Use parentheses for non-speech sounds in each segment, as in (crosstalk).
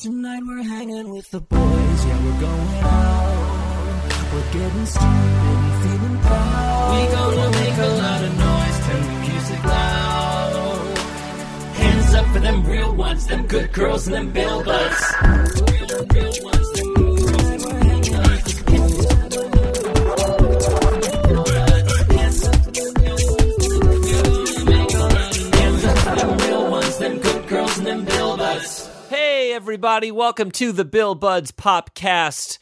Tonight we're hanging with the boys, yeah, we're going out. We're getting stupid and feeling proud. We gonna make a lot of noise, turn the music loud. Hands up for them real ones, them good girls and them bill butts. Real, real ones, them everybody, welcome to the Bill Buds Popcast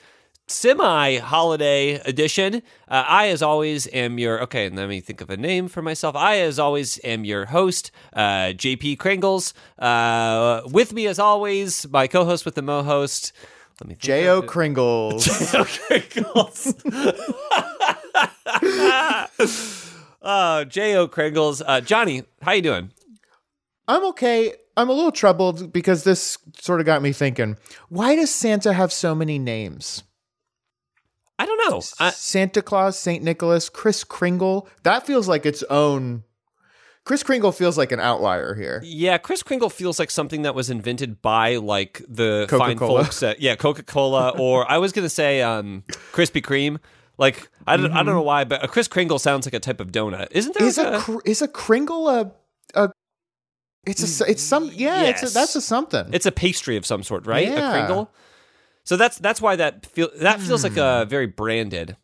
semi holiday edition. Uh, I, as always, am your okay. Let me think of a name for myself. I, as always, am your host, uh, JP Kringles. Uh, with me, as always, my co host with the Mo host. Let me think J.O. of J.O. Kringles. (laughs) Kringles. Oh, (laughs) J.O. Kringles. Uh, Johnny, how you doing? I'm okay. I'm a little troubled because this sort of got me thinking. Why does Santa have so many names? I don't know. I, Santa Claus, Saint Nicholas, Chris Kringle. That feels like its own. Chris Kringle feels like an outlier here. Yeah, Chris Kringle feels like something that was invented by like the fine Coca-Cola. folks at yeah Coca Cola (laughs) or I was gonna say um, Krispy Kreme. Like I don't I don't know why, but a Chris Kringle sounds like a type of donut, isn't there? Is like a cr- is a Kringle a a? It's a s- it's some yeah. It's Yes. a, that's a something. it's a pastry of some sort, right? Yeah. A. Kringle. So that's that's why that feel that feels like a Hmm. very branded.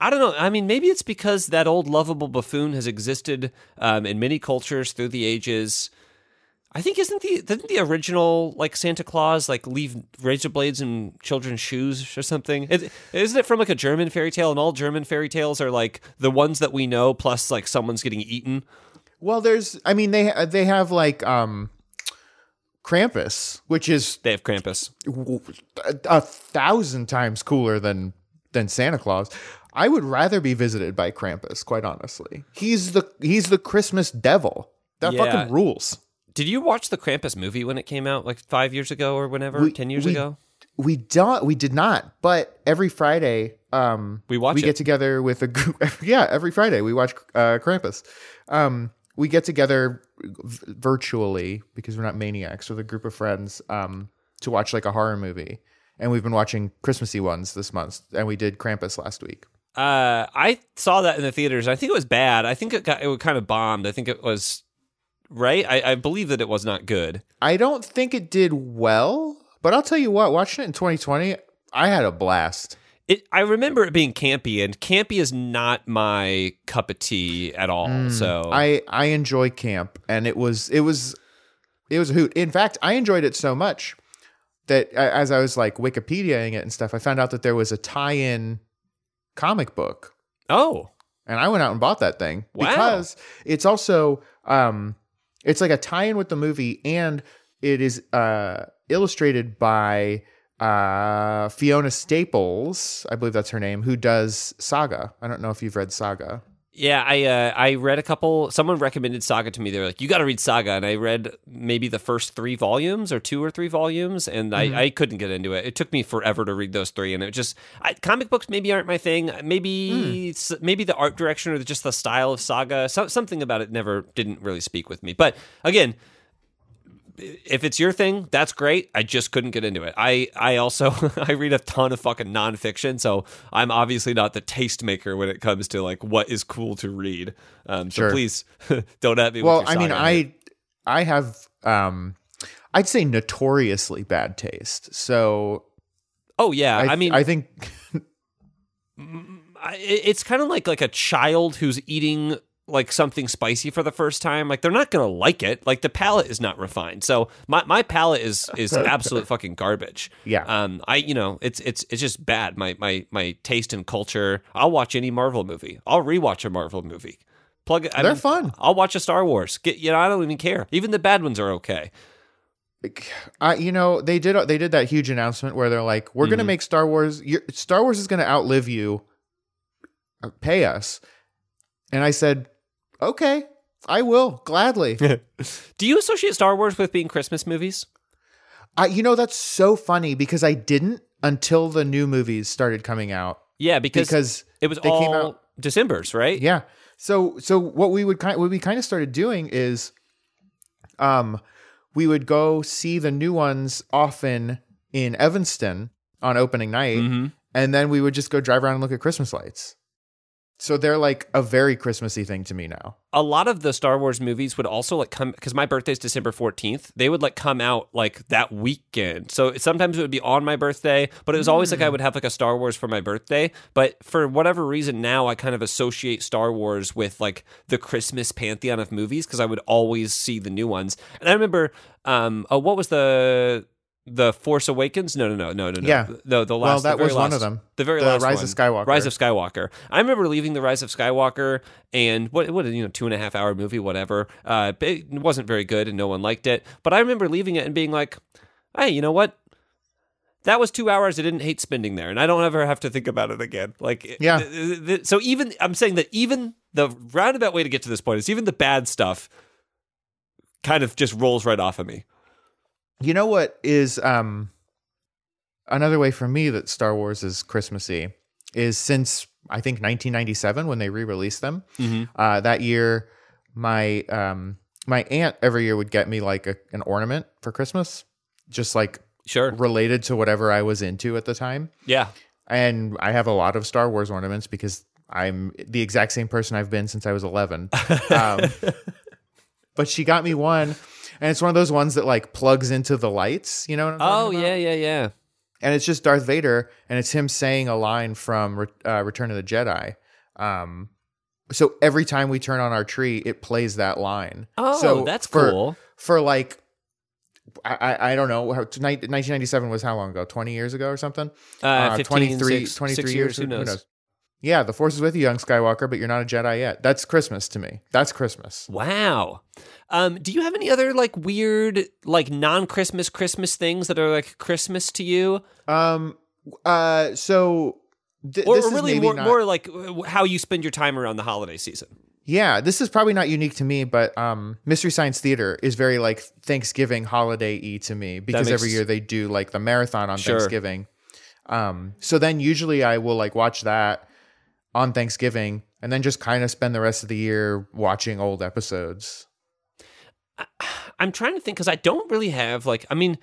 I don't know. I mean, maybe it's because that old lovable buffoon has existed um, in many cultures through the ages. I think isn't the didn't the original like Santa Claus like leave razor blades in children's shoes or something? Is, isn't it from like a German fairy tale? And all German fairy tales are like the ones that we know, plus like someone's getting eaten. Well, there's. I mean, they they have like um, Krampus, which is They have Krampus. a, a thousand times cooler than than Santa Claus. I would rather be visited by Krampus, quite honestly. He's the he's the Christmas devil. That Yeah. fucking rules. Did you watch the Krampus movie when it came out, like five years ago or whenever, We- ten years we- ago? We don't we did not, but every Friday um We watch we it. get together with a group (laughs) yeah, every Friday we watch uh Krampus. Um we get together v- virtually because we're not maniacs with a group of friends um to watch like a horror movie. And we've been watching Christmassy ones this month and we did Krampus last week. Uh, I saw that in the theaters. I think it was bad. I think it got it kind of bombed. I think it was right. I, I believe that it was not good. I don't think it did well, but I'll tell you what, watching it in 2020, I had a blast. It. I remember it being campy, and campy is not my cup of tea at all. so Mm, I I enjoy camp and it was it was it was a hoot. In fact, I enjoyed it so much that as I was like Wikipediaing it and stuff, I found out that there was a tie-in comic book oh and I went out and bought that thing Wow. because it's also um it's like a tie-in with the movie and it is uh illustrated by uh Fiona Staples, I believe that's her name, who does Saga. I don't know if you've read Saga. yeah, I uh, I read a couple. Someone recommended Saga to me. They were like, "You got to read Saga," and I read maybe the first three volumes or two or three volumes, and I, I couldn't get into it. It took me forever to read those three, and it just I, comic books maybe aren't my thing. Maybe s- maybe the art direction or just the style of Saga, so, something about it never didn't really speak with me. But again. If it's your thing, that's great. I just couldn't get into it. I, I also (laughs) I read a ton of fucking nonfiction, so I'm obviously not the tastemaker when it comes to like what is cool to read. Um, so Sure. please (laughs) don't at me. Well, I mean. I I have um I'd say notoriously bad taste. So oh yeah, I, I, mean, I think it's kind of like like a child who's eating like something spicy for the first time. Like they're not gonna like it. Like the palate is not refined. So my, my palate is is (laughs) absolute fucking garbage. Yeah. Um. I you know it's it's it's just bad. My my my taste and culture. I'll watch any Marvel movie. I'll rewatch a Marvel movie. Plug it. I They're mean, fun. I'll watch a Star Wars. Get you know I don't even care. Even the bad ones are okay. I you know they did they did that huge announcement where they're like we're Mm-hmm. going to make Star Wars your, Star Wars is going to outlive you pay us. And I said, "Okay, I will gladly." (laughs) Do you associate Star Wars with being Christmas movies? I you know that's so funny because I didn't until the new movies started coming out Yeah, because, because it was they all came out December's, right? Yeah. So so what we would kind what we kind of started doing is um we would go see the new ones often in Evanston on opening night, Mm-hmm. and then we would just go drive around and look at Christmas lights. So they're like a very Christmassy thing to me now. a lot of the Star Wars movies would also like come because my birthday's December 14th. They would like come out like that weekend. So sometimes it would be on my birthday, but it was always like I would have like a Star Wars for my birthday. But for whatever reason now I kind of associate Star Wars with like the Christmas pantheon of movies because I would always see the new ones. And I remember um oh what was the the Force Awakens? No, no, no, no, no, no. Yeah. No, the Well, last. that the very was one of them. The very The last Rise one. of Skywalker. Rise of Skywalker. I remember leaving the Rise of Skywalker and what what you know two and a half hour movie whatever. Uh, it wasn't very good and no one liked it. But I remember leaving it and being like, hey, you know what? That was two hours I didn't hate spending there, and I don't ever have to think about it again. Like, Yeah. th- th- so even I'm saying that even the roundabout way to get to this point is even the bad stuff kind of just rolls right off of me. You know what is um another way for me that Star Wars is Christmassy is since I think 1997 when they re-released them. Uh, that year, my um my aunt every year would get me like a, an ornament for Christmas, just like Sure. related to whatever I was into at the time. Yeah. And I have a lot of Star Wars ornaments because I'm the exact same person I've been since I was 11. (laughs) Um, but she got me one, and it's one of those ones that like plugs into the lights. You know? Oh yeah, yeah, yeah. and it's just Darth Vader, and it's him saying a line from uh, Return of the Jedi. Um, so every time we turn on our tree, it plays that line. Oh, so that's for, cool. For like, I, I don't know. how- 1997 was how long ago? 20 years ago or something? Uh, 15, 23, six- 23 six years. Who knows? Yeah, the Force is with you, young Skywalker, but you're not a Jedi yet. That's Christmas to me. That's Christmas. Wow. Um, do you have any other like weird, like non-Christmas Christmas things that are like Christmas to you, Um. Uh. So. Th- or, this or is really more, not- more like how you spend your time around the holiday season? Yeah, this is probably not unique to me, but um, Mystery Science Theater is very like Thanksgiving holiday y to me because makes- every year they do like the marathon on Sure. Thanksgiving. Um, so then usually I will like watch that on Thanksgiving and then just kind of spend the rest of the year watching old episodes. (sighs) I'm trying to think because I don't really have like I mean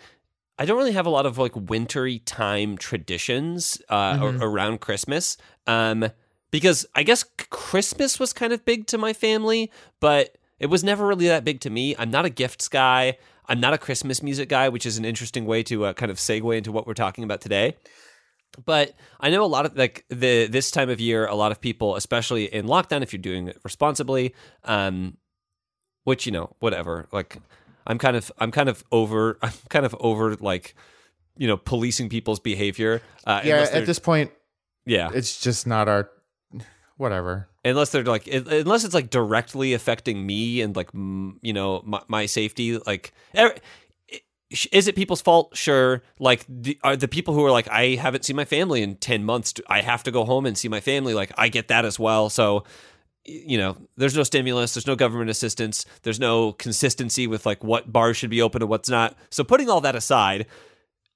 I don't really have a lot of like wintry time traditions uh, Mhm. a- around Christmas. Um, because I guess Christmas was kind of big to my family, but it was never really that big to me. I'm not a gifts guy. I'm not a Christmas music guy, which is an interesting way to uh, kind of segue into what we're talking about today. But I know a lot of like the this time of year, a lot of people, especially in lockdown, if you're doing it responsibly, um, which you know, whatever. Like, I'm kind of, I'm kind of over, (laughs) I'm kind of over like, you know, policing people's behavior. Uh, Yeah, at this point, yeah, it's just not our whatever. unless they're like, it, unless it's like directly affecting me and like, m- you know, my, my safety. Like, er- is it people's fault? Sure. Like, the, are the people who are like, I haven't seen my family in ten months. I have to go home and see my family. Like, I get that as well. So, you know, there's no stimulus, there's no government assistance, there's no consistency with like what bars should be open and what's not. So, putting all that aside,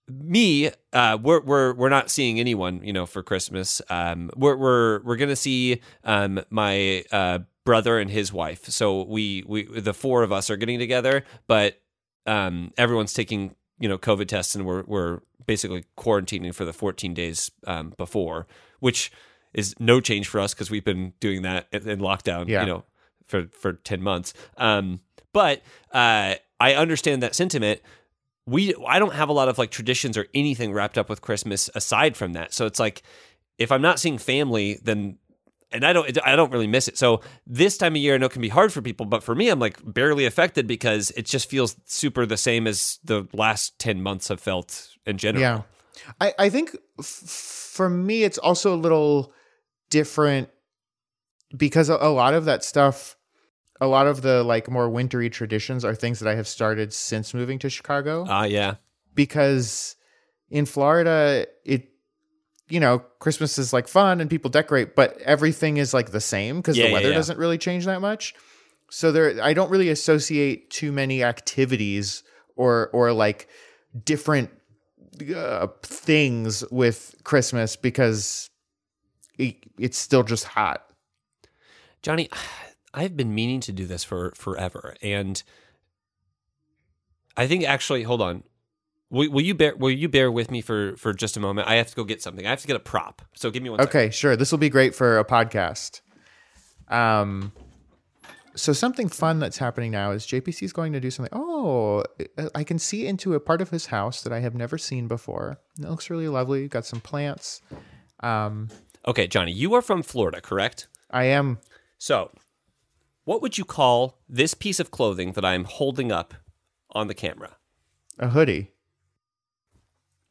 me, uh, we're we're we're not seeing anyone, you know, for Christmas. Um, we're we're we're gonna see um my uh brother and his wife. So we we the four of us are getting together, but um everyone's taking you know COVID tests and we're we're basically quarantining for the 14 days um before, which is no change for us because we've been doing that in, in lockdown. Yeah. You know, for for 10 months. Um, but uh, I understand that sentiment we I don't have a lot of like traditions or anything wrapped up with Christmas aside from that. So it's like if I'm not seeing family, then and I don't I don't really miss it. So this time of year I know can be hard for people, but for me I'm like barely affected because it just feels super the same as the last 10 months have felt in general. Yeah. I, I think f- for me, it's also a little different because a, a lot of that stuff, a lot of the like more wintry traditions are things that I have started since moving to Chicago. Ah yeah. because in Florida, it, you know, Christmas is like fun and people decorate, but everything is like the same because Yeah, the yeah, weather yeah. doesn't really change that much. So there, I don't really associate too many activities or or like different uh, things with Christmas because it, it's still just hot. Johnny, I've been meaning to do this for forever, and I think actually, hold on. Will, will you bear will you bear with me for for just a moment? I have to go get something. I have to get a prop. So give me one. Okay, sure. This will be great for a podcast. Um, so something fun that's happening now is JPC is going to do something. Oh, I can see into a part of his house that I have never seen before. It looks really lovely. Got some plants. Um, Okay, Johnny, you are from Florida, correct? I am So, what would you call this piece of clothing that I'm holding up on the camera? a hoodie.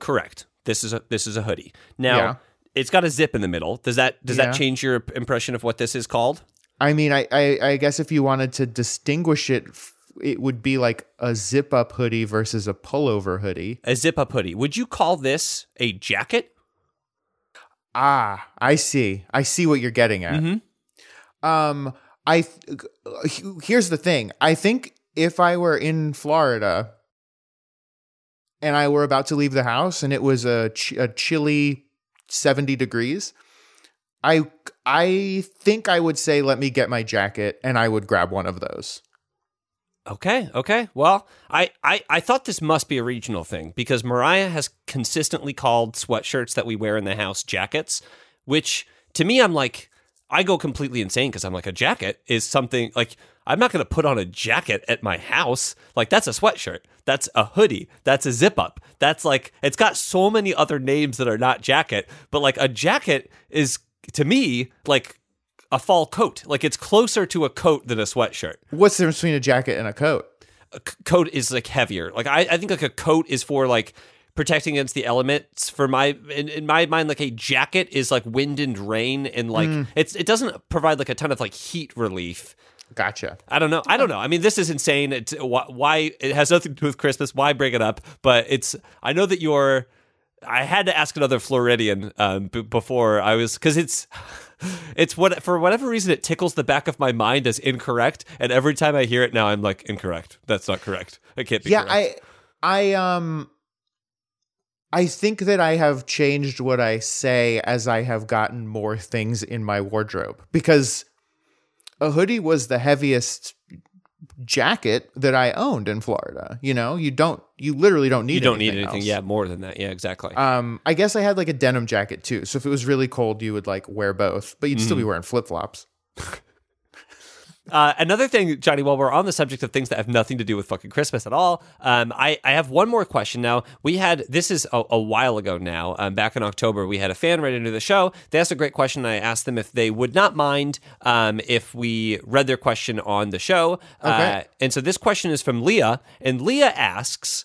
Correct. This is a this is a hoodie. Now, Yeah. it's got a zip in the middle. Does that does Yeah. that change your impression of what this is called? I mean, I, I, I guess if you wanted to distinguish it, f- it would be like a zip up hoodie versus a pullover hoodie. A zip up hoodie. Would you call this a jacket? Ah, I see. I see what you're getting at. Um, I th- here's the thing. I think if I were in Florida and I were about to leave the house and it was a ch- a chilly 70 degrees, I I think I would say let me get my jacket and I would grab one of those. Okay, okay. Well, I, I, I thought this must be a regional thing because Mariah has consistently called sweatshirts that we wear in the house jackets, which to me, I'm like, I go completely insane because I'm like, a jacket is something like, I'm not going to put on a jacket at my house. Like, that's a sweatshirt. That's a hoodie. That's a zip up. That's like, it's got so many other names that are not jacket, but like a jacket is to me like a fall coat. Like, it's closer to a coat than a sweatshirt What's the difference between a jacket and a coat? a c- coat is like heavier. Like I, I think like a coat is for like protecting against the elements. For my in, in my mind, like a jacket is like wind and rain, and like mm. it's it doesn't provide like a ton of like heat relief. Gotcha. I don't know. I don't know. I mean, this is insane. It's why, it has nothing to do with Christmas. Why bring it up? But it's. I know that you're. I had to ask another Floridian um, b- before I was because it's. (sighs) It's what for whatever reason it tickles the back of my mind as incorrect, and every time I hear it now, I'm like incorrect. That's not correct. It can't be. yeah correct. i i um i think that i have changed what i say as i have gotten more things in my wardrobe because a hoodie was the heaviest jacket that i owned in florida you know you don't you literally don't need you don't need anything anything. else. Yeah, more than that. Yeah, exactly. um i guess i had like a denim jacket too so if it was really cold you would like wear both but you'd still Mm-hmm. be wearing flip-flops (laughs) Uh, another thing, Johnny, while we're on the subject of things that have nothing to do with fucking Christmas at all, um, I, I have one more question. Now, we had this is a, a while ago now. Um, back in October, we had a fan write into the show. They asked a great question. And I asked them if they would not mind um, if we read their question on the show. Okay. Uh, and so this question is from Leah, and Leah asks.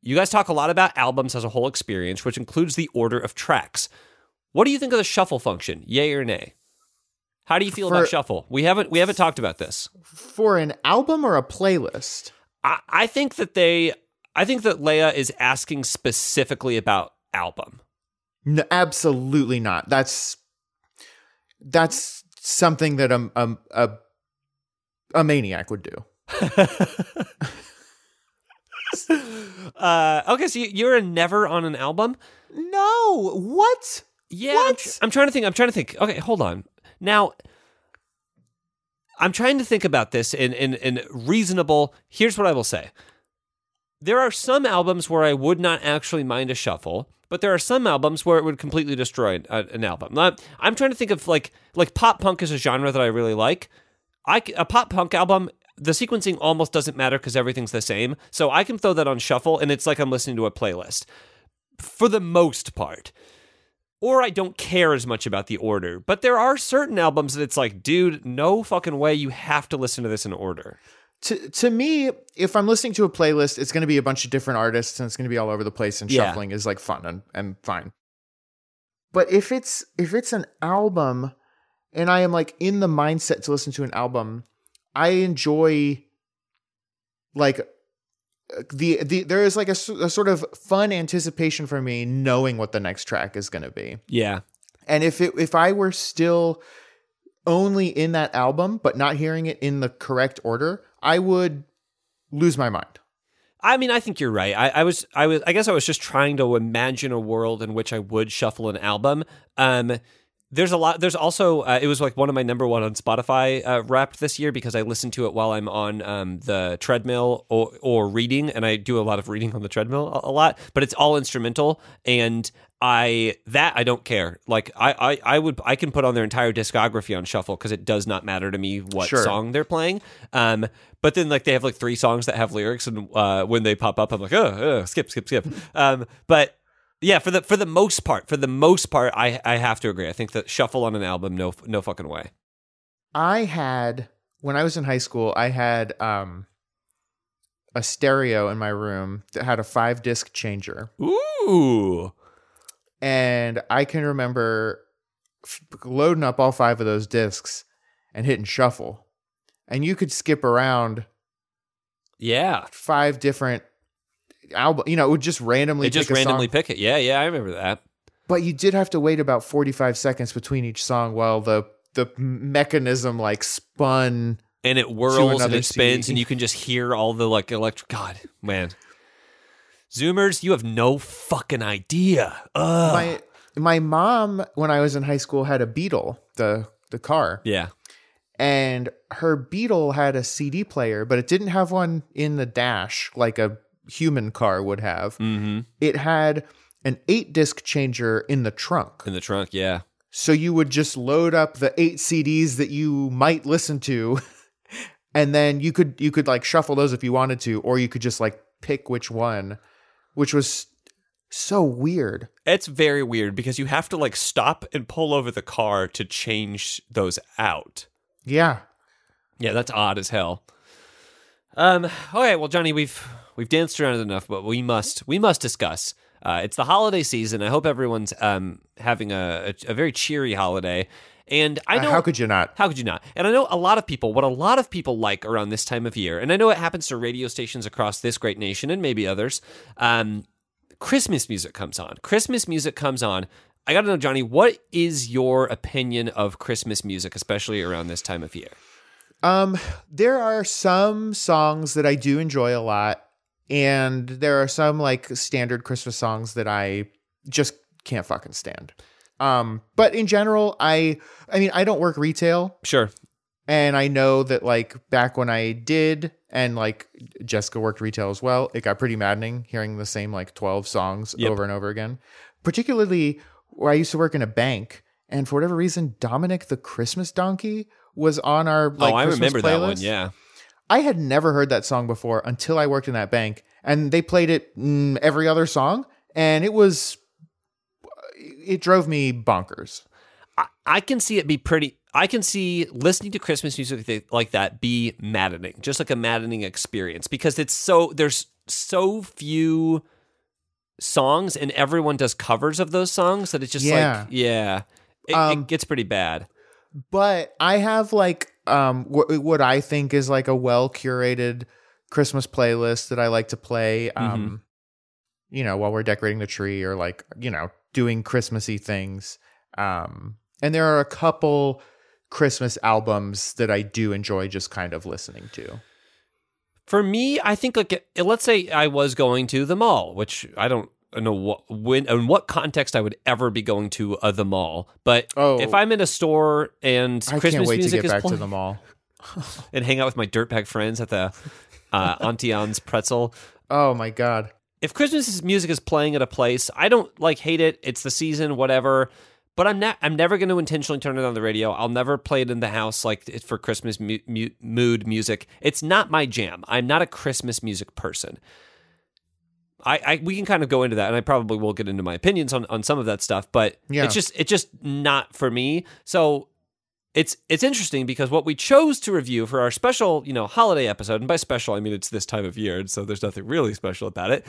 You guys talk a lot about albums as a whole experience, which includes the order of tracks. What do you think of the shuffle function? Yay or nay? How do you feel For- about shuffle? We haven't we haven't talked about this. for an album or a playlist I, I think that they I think that Leia is asking specifically about album. No, absolutely not. That's that's something that a a a, a maniac would do. (laughs) Uh, okay, so you- you're a never on an album. No, what? Yeah, I'm, tr- I'm trying to think. I'm trying to think. Okay, hold on. Now, I'm trying to think about this in in, in reasonable. Here's what I will say. There are some albums where I would not actually mind a shuffle, but there are some albums where it would completely destroy an, uh, album. I'm, trying to think of like like pop punk is a genre that I really like. I a pop punk album. The sequencing almost doesn't matter because everything's the same. So I can throw that on shuffle, and it's like I'm listening to a playlist for the most part or I don't care as much about the order. But there are certain albums that it's like, dude, no fucking way you have to listen to this in order. To to me, if I'm listening to a playlist, it's going to be a bunch of different artists and it's going to be all over the place. And Yeah. shuffling is like fun and and fine. But if it's if it's an album, and I am like in the mindset to listen to an album, I enjoy like the the there is like a sort of fun anticipation for me knowing what the next track is going to be. Yeah. And if it if I were still only in that album but not hearing it in the correct order, I would lose my mind. I mean, I think you're right. I, I was, I was, I guess I was just trying to imagine a world in which I would shuffle an album. Um, there's a lot. There's also uh, it was like one of my number one on Spotify uh, Wrapped this year because I listen to it while I'm on um, the treadmill or or reading, and I do a lot of reading on the treadmill a, a lot. But it's all instrumental, and I that I don't care. Like I I, I would I can put on their entire discography on shuffle because it does not matter to me what Sure. song they're playing. Um, but then like they have like three songs that have lyrics, and uh, when they pop up, I'm like, oh, oh skip, skip, skip. (laughs) um, but yeah, for the for the most part, for the most part, I I have to agree. I think that shuffle on an album, no no fucking way. I had when I was in high school, I had um a stereo in my room that had a five disc changer. Ooh, And I can remember f- loading up all five of those discs and hitting shuffle. And you could skip around yeah. five different album. You know, it would just randomly It just randomly song. pick it. Yeah, yeah, I remember that. But you did have to wait about 45 seconds between each song while the the mechanism like spun. And it whirls and it spins, CD. and you can just hear all the like electric. God, man, Zoomers, you have no fucking idea. Ugh. My my mom when I was in high school had a Beetle, the the car. yeah. and her Beetle had a CD player, but it didn't have one in the dash like a human car would have. Mm-hmm. It had an eight disc changer in the trunk. In the trunk. Yeah. So you would just load up the eight CDs that you might listen to, (laughs) and then you could you could like shuffle those if you wanted to, or you could just like pick which one, which was so weird. It's very weird because you have to like stop and pull over the car to change those out. Yeah. Yeah, that's odd as hell. Um. Okay. Well, Johnny, we've we've danced around it enough, but we must we must discuss. Uh, it's the holiday season. I hope everyone's um having a a, a very cheery holiday. And I Uh, know how could you not? How could you not? And I know a lot of people, what a lot of people like around this time of year, and I know it happens to radio stations across this great nation and maybe others. Um, Christmas music comes on. Christmas music comes on. I got to know, Johnny, what is your opinion of Christmas music, especially around this time of year? Um, there are some songs that I do enjoy a lot, and there are some like standard Christmas songs that I just can't fucking stand. Um, but in general, I I mean, I don't work retail, Sure. and I know that like back when I did, and like Jessica worked retail as well, it got pretty maddening hearing the same like twelve songs Yep. over and over again. Particularly where I used to work in a bank, and for whatever reason, Dominic the Christmas Donkey was on our like oh, I Christmas remember that one. Yeah. I had never heard that song before until I worked in that bank, and they played it mm, every other song, and it was it drove me bonkers. I, I can see it be pretty. I can see listening to Christmas music like that be maddening, just like a maddening experience because it's so there's so few songs and everyone does covers of those songs that it's just Yeah. like yeah, it, Um, it gets pretty bad. But I have like um wh- what I think is like a well curated Christmas playlist that I like to play um you know while we're decorating the tree or like you know doing Christmassy things. Um and there are a couple Christmas albums that I do enjoy just kind of listening to. For me, I think like let's say I was going to the mall, which I don't know what when in what context I would ever be going to uh, the mall. But Oh. if I'm in a store and I Christmas can't wait to music get is back to playing, the mall. (laughs) and hang out with my dirtbag friends at the uh, (laughs) Auntie Anne's Pretzel. Oh my god. If Christmas music is playing at a place, I don't like hate it. It's the season, whatever. But I'm not. I'm never going to intentionally turn it on the radio. I'll never play it in the house like it's for Christmas mu- mu- mood music. It's not my jam. I'm not a Christmas music person. I, I we can kind of go into that, and I probably will get into my opinions on, on some of that stuff. But Yeah. it's just it's just not for me. So it's it's interesting because what we chose to review for our special you know holiday episode, and by special I mean it's this time of year, and so there's nothing really special about it.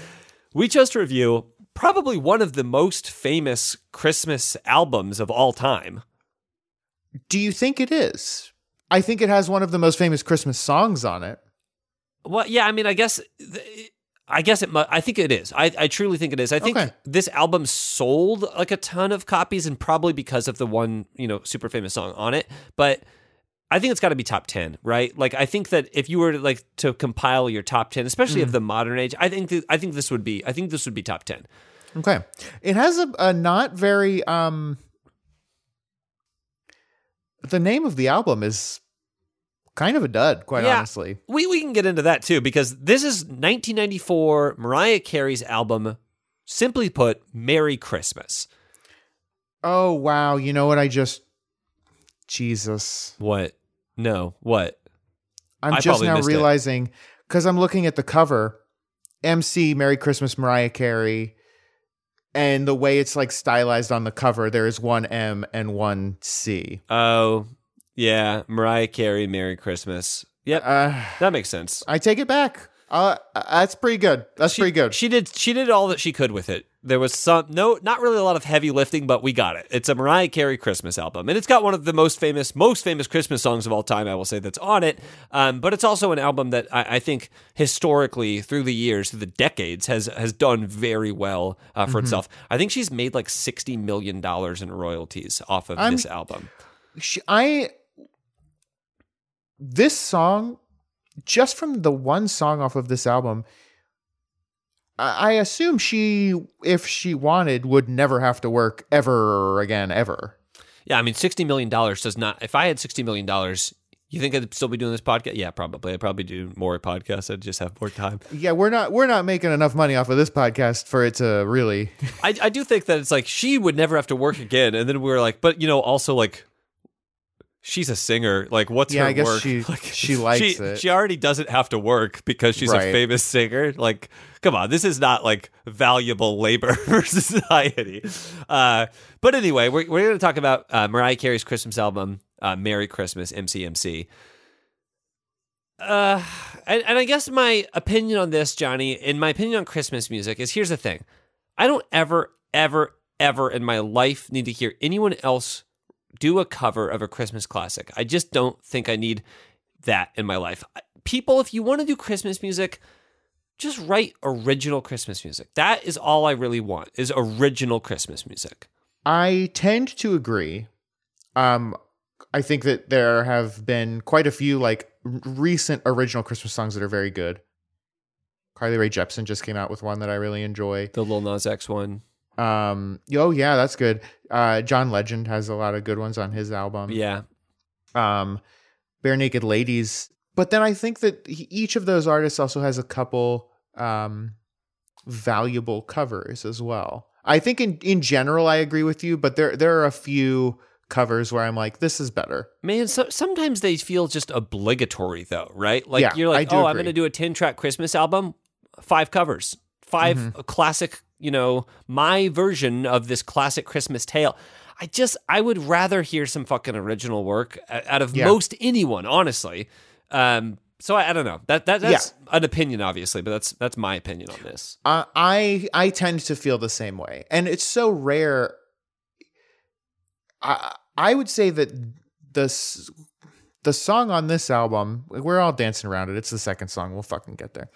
We chose to review probably one of the most famous Christmas albums of all time. Do you think it is? I think it has one of the most famous Christmas songs on it. Well, yeah, I mean, I guess, I guess it. mu- I think it is. I, I truly think it is. I think Okay. this album sold like a ton of copies, and probably because of the one you know super famous song on it. But I think it's got to be top ten, right? Like, I think that if you were to, like to compile your top ten, especially Mm. of the modern age, I think th- I think this would be. I think this would be top ten. Okay. It has a, a not very um the name of the album is kind of a dud, quite Yeah. honestly. We we can get into that too because this is 1994 Mariah Carey's album. Simply put, Merry Christmas. Oh wow, you know what I just Jesus. What? No. What? I'm I just now realizing because I'm looking at the cover, MC Merry Christmas Mariah Carey, and the way it's like stylized on the cover, there is one M and one C. Oh, yeah. Mariah Carey, Merry Christmas. Yep. Uh, that makes sense. I take it back. Uh, that's pretty good. That's She- pretty good. She did she did all that she could with it. There was some no not really a lot of heavy lifting, but we got it. It's a Mariah Carey Christmas album. And it's got one of the most famous most famous Christmas songs of all time, I will say that's on it. Um, but it's also an album that I, I think historically through the years, through the decades, has has done very well uh, Mm-hmm. for itself. I think she's made like sixty million dollars in royalties off of I'm- this album. she, I this song, just from the one song off of this album, I, assume she, if she wanted, would never have to work ever again, ever. Yeah, I mean, sixty million dollars does not. If I had sixty million dollars, you think I'd still be doing this podcast? Yeah, probably. I'd probably do more podcasts. I'd just have more time. Yeah, we're not we're not making enough money off of this podcast for it to really. (laughs) I, I do think that it's like she would never have to work again, and then we are like, but you know, also like. She's a singer. Like, what's Yeah, her I guess work? she- (laughs) like, she likes she, it. She already doesn't have to work because she's a famous singer. Like, come on, this is not like valuable labor (laughs) for society. Uh, but anyway, we're, we're going to talk about uh, Mariah Carey's Christmas album, uh, "Merry Christmas" (MCMC). Uh, and, and I guess my opinion on this, Johnny, and my opinion on Christmas music is here's the thing. I don't ever, ever, ever in my life need to hear anyone else do a cover of a Christmas classic. I just don't think I need that in my life. People, if you want to do Christmas music, just write original Christmas music. That is all I really want is original Christmas music. I tend to agree. Um, I think that there have been quite a few like recent original Christmas songs that are very good. Carly Rae Jepsen just came out with one that I really enjoy. The Lil Nas X one. Um, oh yeah, that's good. Uh, John Legend has a lot of good ones on his album. Yeah. um, Barenaked Ladies. But then I think that he, each of those artists also has a couple um, valuable covers as well. I think in in general I agree with you, but there there are a few covers where I'm like, this is better. Man, so, sometimes they feel just obligatory, though, right? Like Yeah, you're like, oh, I'm going to do a 10 track Christmas album, five covers, 5 Mm-hmm. classic, you know, my version of this classic Christmas tale. I just, I would rather hear some fucking original work out of Yeah. most anyone, honestly. Um, so I, I don't know. That that that's an opinion, obviously, but that's that's my opinion on this. Uh, I I tend to feel the same way, and it's so rare. I I would say that the the song on this album, we're all dancing around it. It's the second song. We'll fucking get there.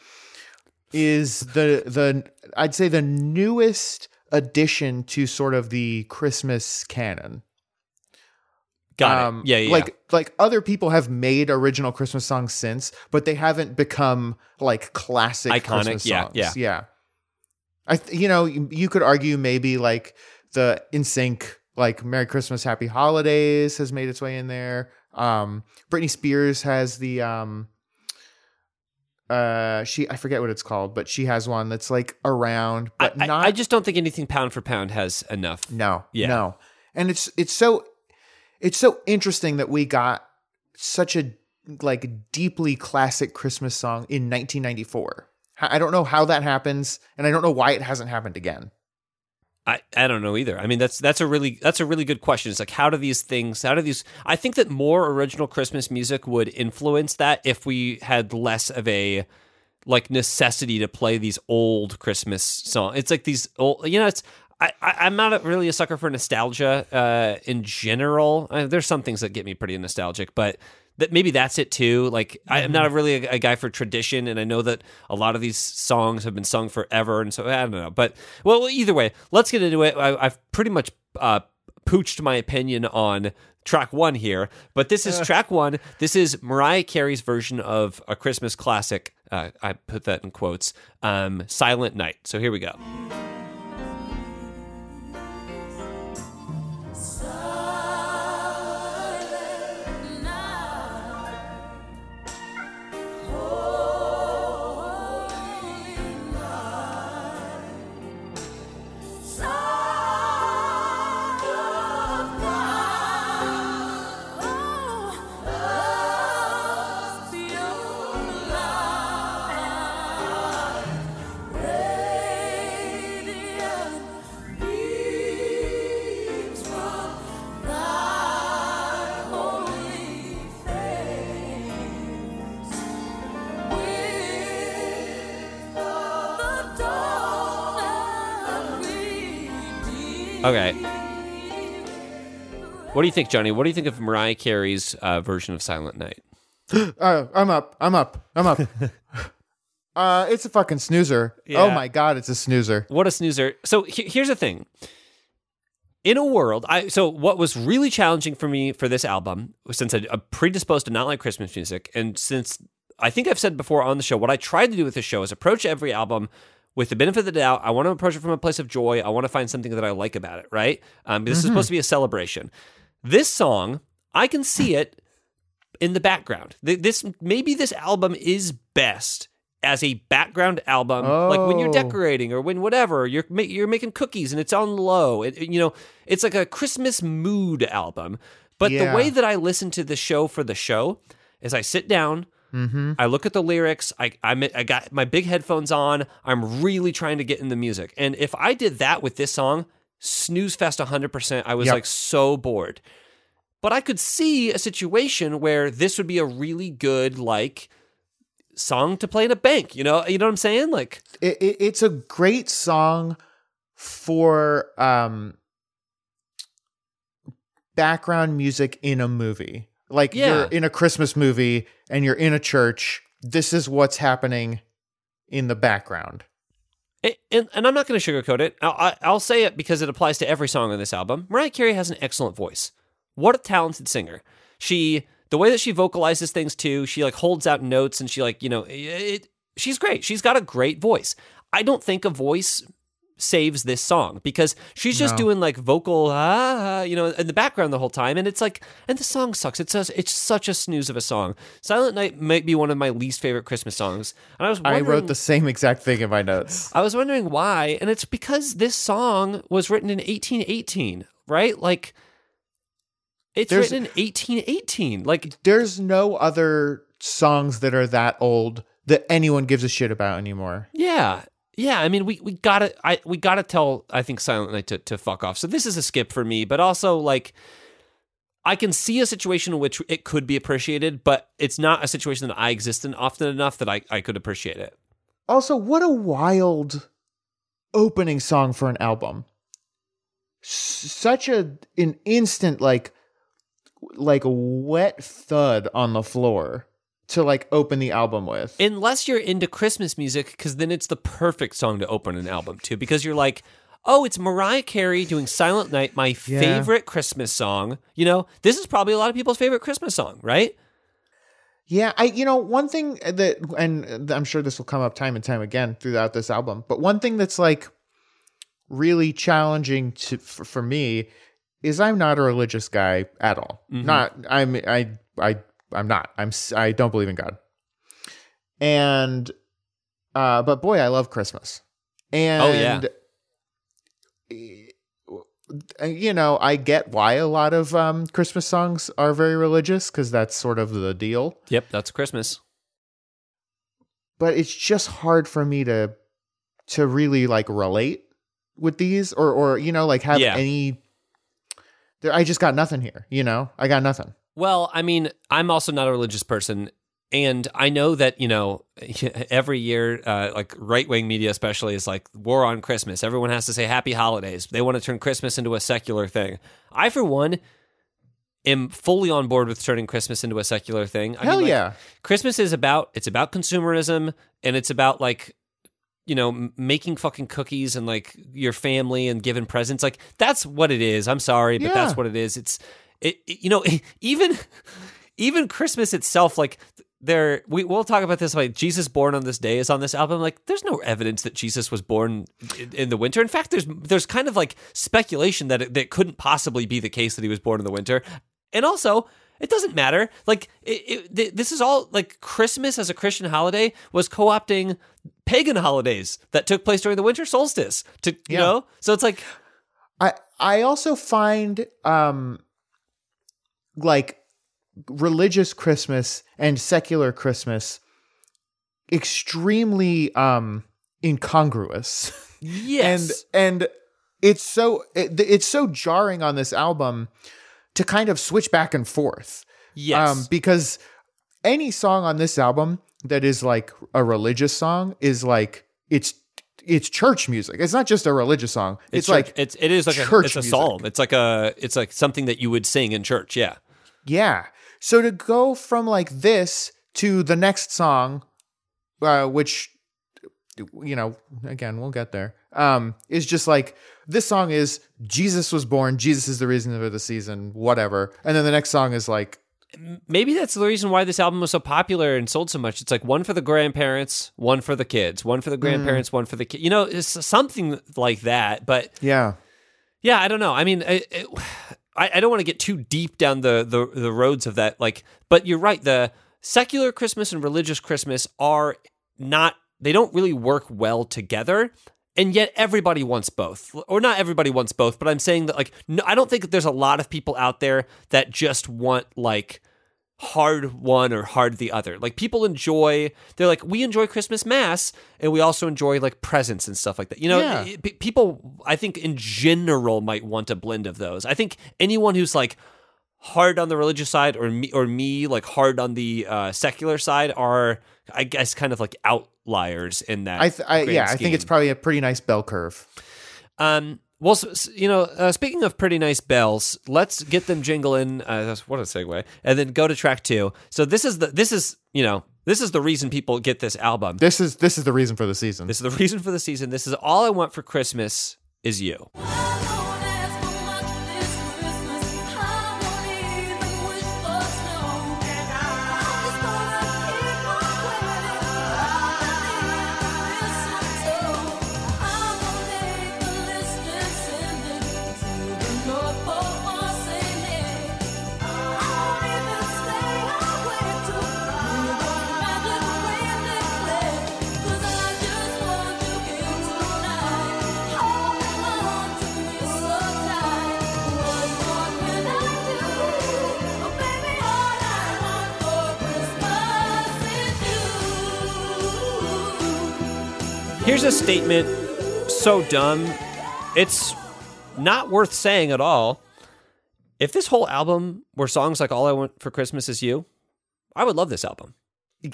Is the the I'd say the newest addition to sort of the Christmas canon. Got it. Yeah, yeah. Um, Like like other people have made original Christmas songs since, but they haven't become like classic Iconic, Christmas yeah, songs. yeah. yeah. I th- you know you, you could argue maybe like the NSYNC like Merry Christmas Happy Holidays has made its way in there. Um, Britney Spears has the um uh she I forget what it's called, but she has one that's like around but I- not I just don't think anything pound for pound has enough. no, Yeah. no, and it's it's so it's so interesting that we got such a like deeply classic Christmas song in 1994. i don't know how that happens, and I don't know why it hasn't happened again. I, I don't know either. I mean that's that's a really that's a really good question. It's like how do these things how do these I think that more original Christmas music would influence that if we had less of a like necessity to play these old Christmas songs. It's like these old you know it's I, I I'm not really a sucker for nostalgia uh, in general. Uh, there's some things that get me pretty nostalgic, but that maybe that's it too. Like I, I'm not really a, a guy for tradition, and I know that a lot of these songs have been sung forever, and so I don't know. But well, either way, let's get into it. I, I've pretty much uh, pooched my opinion on track one here, but this is track one. This is Mariah Carey's version of a Christmas classic. Uh, I put that in quotes. Um, Silent Night. So here we go. Okay. What do you think, Johnny? What do you think of Mariah Carey's uh, version of Silent Night? (gasps) Uh, I'm up. I'm up. I'm up. (laughs) uh, it's a fucking snoozer. Oh my god, it's a snoozer. What a snoozer. So he- here's the thing. In a world, I so what was really challenging for me for this album, since I, I'm predisposed to not like Christmas music, and since I think I've said before on the show, what I tried to do with this show is approach every album with the benefit of the doubt. I want to approach it from a place of joy. I want to find something that I like about it. Right? Um, this is supposed to be a celebration. This song, I can see it in the background. This maybe this album is best as a background album, like when you're Oh. decorating or when whatever you're ma- you're making cookies and it's on low. It, you know, it's like a Christmas mood album. But the way that I listen to the show for the show is I sit down. I look at the lyrics. I I'm, I got my big headphones on. I'm really trying to get in the music. And if I did that with this song, snooze fest 100%. I was Yep. like so bored. But I could see a situation where this would be a really good like song to play in a bank. You know, you know what I'm saying? Like, It, it, it's a great song for um background music in a movie. Like Yeah. you're in a Christmas movie and you're in a church. This is what's happening in the background. a- and, and I'm not going to sugarcoat it. I'll, I- I'll say it because it applies to every song on this album. Mariah Carey has an excellent voice. What a talented singer. She, the way that she vocalizes things too, she like holds out notes and she like, you know, it, she's great. She's got a great voice. I don't think a voice saves this song because she's just No. doing like vocal ah, you know in the background the whole time and it's like and the song sucks it's a, it's such a snooze of a song silent night might be one of my least favorite christmas songs and i was I wrote the same exact thing in my notes. I was wondering why, and it's because this song was written in 1818, right? Like, it's There's- written in 1818. Like, There's no other songs that are that old that anyone gives a shit about anymore. yeah, yeah. I mean, we we gotta, I we gotta tell, I think, Silent Night to to fuck off. So this is a skip for me, but also like. I can see a situation in which it could be appreciated, but it's not a situation that I exist in often enough that I, I could appreciate it. Also, what a wild opening song for an album. Such a an instant like like wet thud on the floor to like open the album with. unless you're into Christmas music, because then it's the perfect song to open an album to. Because you're like, oh, it's Mariah Carey doing Silent Night, my (laughs) Yeah. favorite Christmas song. You know, this is probably a lot of people's favorite Christmas song, right? Yeah, I you know one thing that and I'm sure this will come up time and time again throughout this album, but one thing that's like really challenging to for, for me is I'm not a religious guy at all. Mm-hmm. Not I'm I I I'm not. I'm I don't believe in God. And uh but boy, I love Christmas. And uh, you know, I get why a lot of um Christmas songs are very religious cuz that's sort of the deal. Yep, that's Christmas. but it's just hard for me to to really like relate with these or or you know like have Yeah. any there I just got nothing here, you know? I got nothing. Well, I mean, I'm also not a religious person. And I know that, you know, (laughs) every year, uh, like right wing media, especially, is like war on Christmas. Everyone has to say happy holidays. They want to turn Christmas into a secular thing. I, for one, am fully on board with turning Christmas into a secular thing. I Hell mean, like, yeah. Christmas is about it's about consumerism and it's about like you know making fucking cookies and like your family and giving presents like that's what it is i'm sorry but that's what it is it's it, it- you know (laughs) even even christmas itself like there we, we'll talk about this like jesus born on this day is on this album. Like there's no evidence that jesus was born in, in the winter. In fact there's there's kind of like speculation that it, that couldn't possibly be the case that he was born in the winter. And also it doesn't matter. Like it, it, th- this is all like christmas as a christian holiday was co-opting pagan holidays that took place during the winter solstice to you Yeah. know? So it's like I I also find um like religious Christmas and secular Christmas extremely um incongruous. (laughs) yes and and it's so it, it's so jarring on this album to kind of switch back and forth yes um because any song on this album that is like a religious song is like it's it's church music. It's not just a religious song. It's, church- like it's it is like a church it's a music. psalm. It's like a it's like something that you would sing in church. Yeah. Yeah. So to go from like this to the next song, uh, which you know, again, we'll get there. Um, is just like this song is Jesus was born, Jesus is the reason for the season, whatever. And then the next song is like Maybe that's the reason why this album was so popular and sold so much. It's like one for the grandparents, one for the kids, one for the grandparents, one for the kid. You know, it's something like that. But yeah. Yeah, I don't know. I mean, it, it, I, I don't want to get too deep down the, the the roads of that. Like, but you're right. The secular Christmas and religious Christmas are not. They don't really work well together. And yet everybody wants both. Or not everybody wants both, but I'm saying that like no, I don't think that there's a lot of people out there that just want like hard one or hard the other. Like people enjoy, they're like, we enjoy Christmas Mass and we also enjoy like presents and stuff like that. You know, Yeah. it- people, I think in general might want a blend of those. I think anyone who's like hard on the religious side or me, or me like hard on the uh, secular side are, I guess, kind of like outliers in that. I, th- I yeah, I think it's probably a pretty nice bell curve. Um, well, you know, uh, speaking of pretty nice bells, let's get them jingling. Uh, that's- what a segue! And then go to track two. So this is the this is you know this is the reason people get this album. This is this is the reason for the season. This is the reason for the season. This is all I want for Christmas is you. Statement so dumb, it's not worth saying at all. If this whole album were songs like All I Want for Christmas Is You, I would love this album.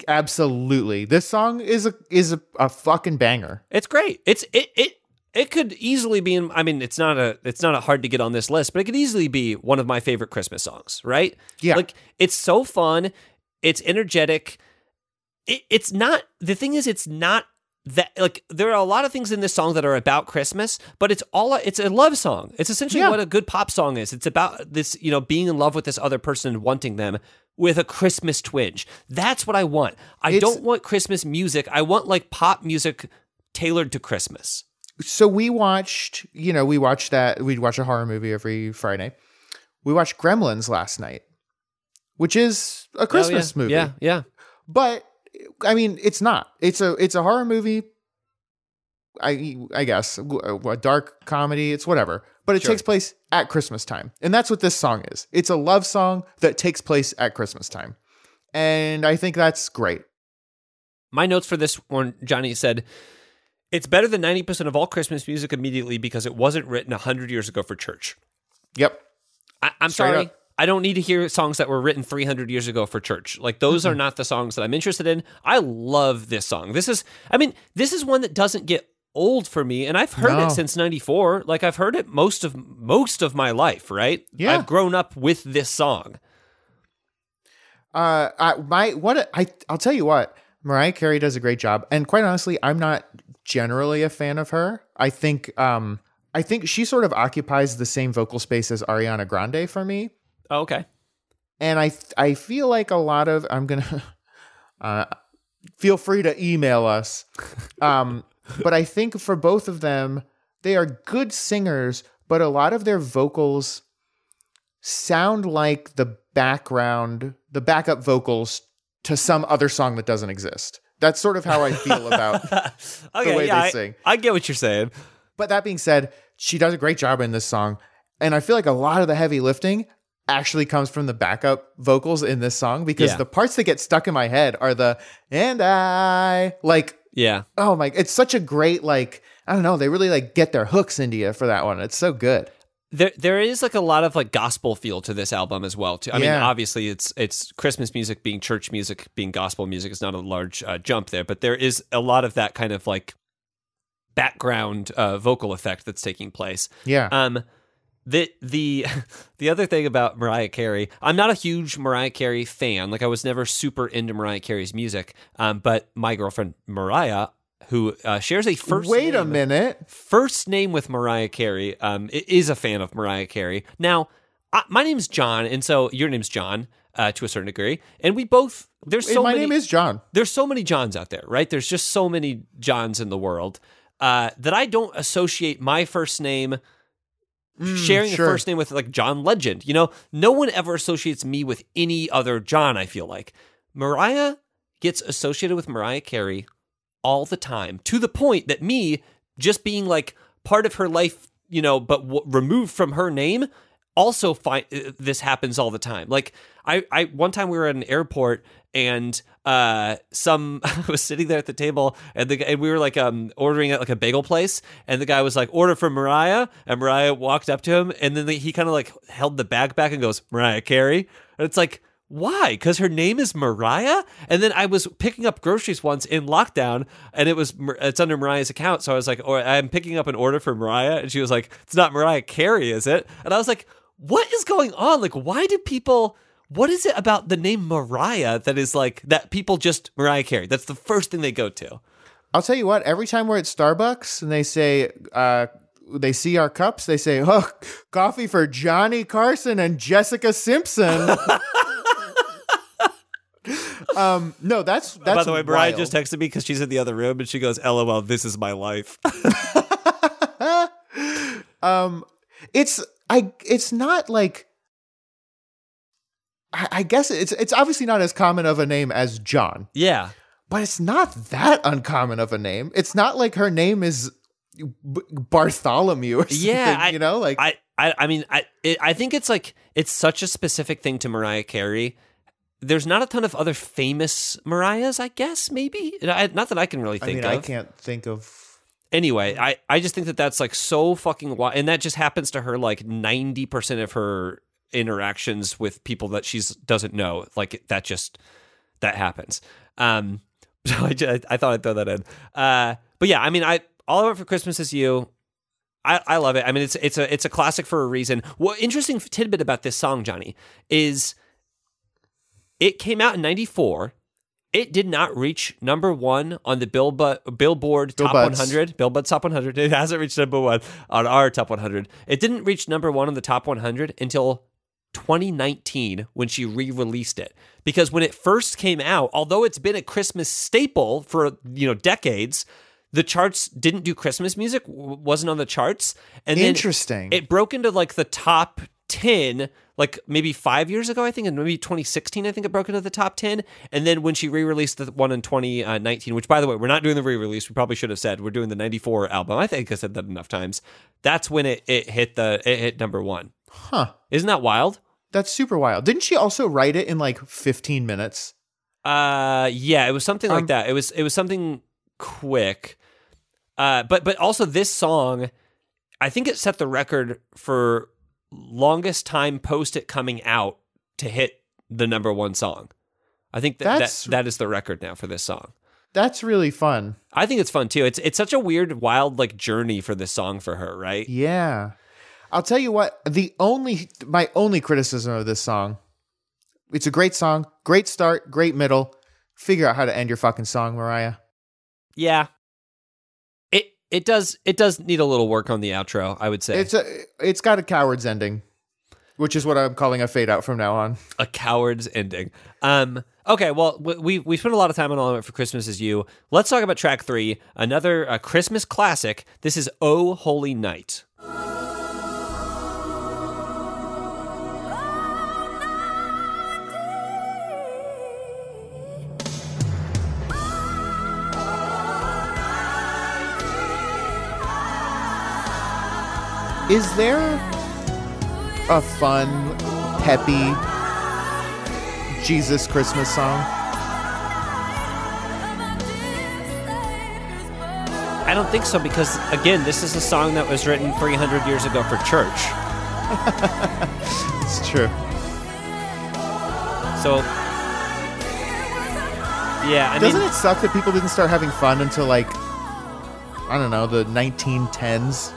Absolutely. This song is a is a, a fucking banger. It's great. It's it it it could easily be in I mean it's not a it's not a hard to get on this list, but it could easily be one of my favorite Christmas songs, right? Yeah. Like it's so fun, it's energetic. It, it's not the thing is it's not that like there are a lot of things in this song that are about Christmas, but it's all it's a love song. It's essentially Yeah. what a good pop song is. It's about this, you know, being in love with this other person and wanting them with a Christmas twinge. That's what I want. I It's- don't want Christmas music. I want like pop music tailored to Christmas. So we watched, you know, we watched that we'd watch a horror movie every Friday. We watched Gremlins last night, which is a Christmas Oh, yeah. movie. Yeah, yeah. But I mean, it's not. It's a it's a horror movie. I I guess a, dark comedy. It's whatever, but it Sure. takes place at Christmas time, and that's what this song is. It's a love song that takes place at Christmas time, and I think that's great. My notes for this one, Johnny said, it's better than 90% of all Christmas music immediately because it wasn't written 100 years ago for church. Yep. I, I'm Straight sorry. up. I don't need to hear songs that were written 300 years ago for church. Like those are not the songs that I'm interested in. I love this song. This is, I mean, this is one that doesn't get old for me, and I've heard No. it since '94. Like I've heard it most of most of my life. Right? Yeah. I've grown up with this song. Uh, I, my what I I'll tell you what, Mariah Carey does a great job, and quite honestly, I'm not generally a fan of her. I think um I think she sort of occupies the same vocal space as Ariana Grande for me, Oh, okay. and I I feel like a lot of I'm gonna (laughs) uh feel free to email us, um, (laughs) but I think for both of them, they are good singers, but a lot of their vocals sound like the background, the backup vocals to some other song that doesn't exist. That's sort of how I feel about. (laughs) okay, way yeah, they I- sing. I get what you're saying. But that being said, she does a great job in this song, and I feel like a lot of the heavy lifting actually comes from the backup vocals in this song because Yeah. the parts that get stuck in my head are the and I like Yeah. oh my it's such a great like I don't know they really like get their hooks into you for that one. It's so good. There, there is like a lot of like gospel feel to this album as well. Too. I mean, obviously, it's it's Christmas music being church music, being gospel music is not a large uh, jump there, but there is a lot of that kind of like background uh, vocal effect that's taking place. Yeah. Um, the the (laughs) the other thing about Mariah Carey, I'm not a huge Mariah Carey fan. Like I was never super into Mariah Carey's music. Um, but my girlfriend Mariah, who uh, shares a first Wait a name- minute. first name with Mariah Carey, um, is a fan of Mariah Carey. Now, I, my name's John, and so your name's John uh, to a certain degree, and we both there's so My many name is John. there's so many Johns out there, right? There's just so many Johns in the world uh, that I don't associate my first name sharing Mm, sure. a first name with like John Legend. You know, no one ever associates me with any other John. I feel like Mariah gets associated with Mariah Carey all the time to the point that me just being like part of her life, you know, but w- removed from her name. Also, find this happens all the time. Like I, I one time we were at an airport and uh, some (laughs) was sitting there at the table and the and we were like um ordering at like a bagel place and the guy was like order for Mariah and Mariah walked up to him and then he kind of like held the bag back and goes Mariah Carey and it's like why? Because her name is Mariah. And then I was picking up groceries once in lockdown, and it was it's under Mariah's account. So I was like, "Or I'm picking up an order for Mariah," and she was like, "It's not Mariah Carey, is it?" And I was like, "What is going on? Like, why do people?" What is it about the name Mariah that is like that people just Mariah Carey? That's the first thing they go to. I'll tell you what. Every time we're at Starbucks and they say, uh, they see our cups, they say, "Oh, coffee for Johnny Carson and Jessica Simpson." (laughs) um, no, that's that's. By the way, Mariah wild. just texted me because she's in the other room and she goes, "LOL, this is my life." (laughs) (laughs) um, it's I. It's not like. I, I guess it's it's obviously not as common of a name as John, yeah, but it's not that uncommon of a name. It's not like her name is B- Bartholomew or something. Yeah, I- you know, like I, I, I mean, I, it, I think it's like it's such a specific thing to Mariah Carey. There's not a ton of other famous Mariahs, I guess. Maybe I, not that I can really I think mean, I can't think of. Anyway, I, I just think that that's like so fucking wild, and that just happens to her like ninety percent of her interactions with people that she's doesn't know. Like that just that happens. Um, (laughs) so I, ju- I thought I'd throw that in. Uh, but yeah, I mean, I all I want for Christmas is you. I, I love it. I mean, it's it's a it's a classic for a reason. What interesting tidbit about this song, Johnny, is it came out in '94. It did not reach number one on the Billboard Billboard Top Billbuds. 100. Billboard Top 100. (laughs) It hasn't reached number one on our Top 100. It didn't reach number one on the Top 100 until 2019 when she re-released it. Because when it first came out, although it's been a Christmas staple for you know decades, the charts didn't do Christmas music. wasn't on the charts. And Interesting. it broke into like the top 10 like maybe five years ago i think and maybe 2016 i think it broke into the top 10 and then when she re-released the one in 2019 which by the way we're not doing the re-release we probably should have said we're doing the 94 album i think i said that enough times that's when it, it hit the it hit number one huh. isn't that wild That's super wild. Didn't she also write it in like 15 minutes? Uh, yeah, it was something like Um, that. It was it was something quick. Uh, but but also this song, I think it set the record for longest time post it coming out to hit the number one song. I think that That's- that, that is the record now for this song. That's really fun. I think it's fun too. It's it's such a weird, wild like journey for this song for her, right? Yeah. I'll tell you what, the only my only criticism of this song. It's a great song, great start, great middle. Figure out how to end your fucking song, Mariah. Yeah. It it does it does need a little work on the outro, I would say. It's a it's got a coward's ending, which is what I'm calling a fade out from now on. a coward's ending. Um, okay, well, we we spent a lot of time on All I Want for Christmas Is You. Let's talk about track three, another uh, Christmas classic. This is Oh Holy Night. Is there a fun, peppy Jesus Christmas song? I don't think so because again, this is a song that was written 300 years ago for church. It's true. So yeah, I Doesn't mean, it suck that people didn't start having fun until like I don't know, the 1910s.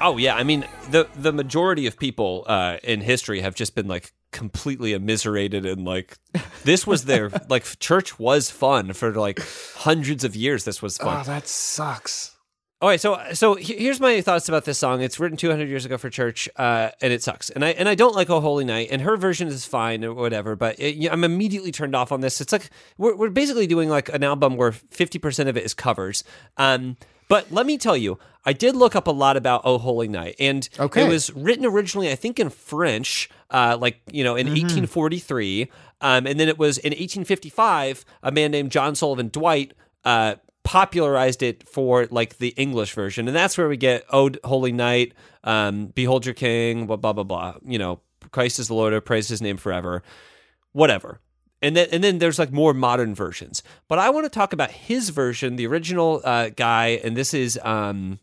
Oh yeah, I mean the the majority of people uh, in history have just been like completely immiserated and like this was their (laughs) like church was fun for like hundreds of years. This was fun. Oh, that sucks. All right, so so here's my thoughts about this song. It's written 200 years ago for church, uh, and it sucks. And I and I don't like "Oh Holy Night," and her version is fine or whatever. But it, you know, I'm immediately turned off on this. It's like we're we're basically doing like an album where 50 percent of it is covers. Um, but let me tell you, I did look up a lot about "Oh Holy Night," and Okay. it was written originally, I think, in French, uh, like you know, in 1843, um, and then it was in 1855. A man named John Sullivan Dwight. Uh, popularized it for like the English version, and that's where we get "Ode Holy Night," um, "Behold Your King," blah blah blah blah. You know, Christ is the Lord, I praise His name forever, whatever. And then and then there's like more modern versions, but I want to talk about his version, the original uh, guy, and this is um,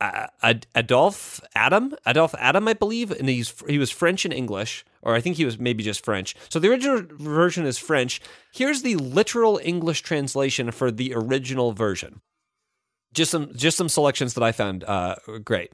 Ad- Adolphe Adam, Adolphe Adam, I believe, and he's he was French and English, or I think he was maybe just French. So the original version is French. Here's the literal English translation for the original version. Just some just some selections that I found uh, great.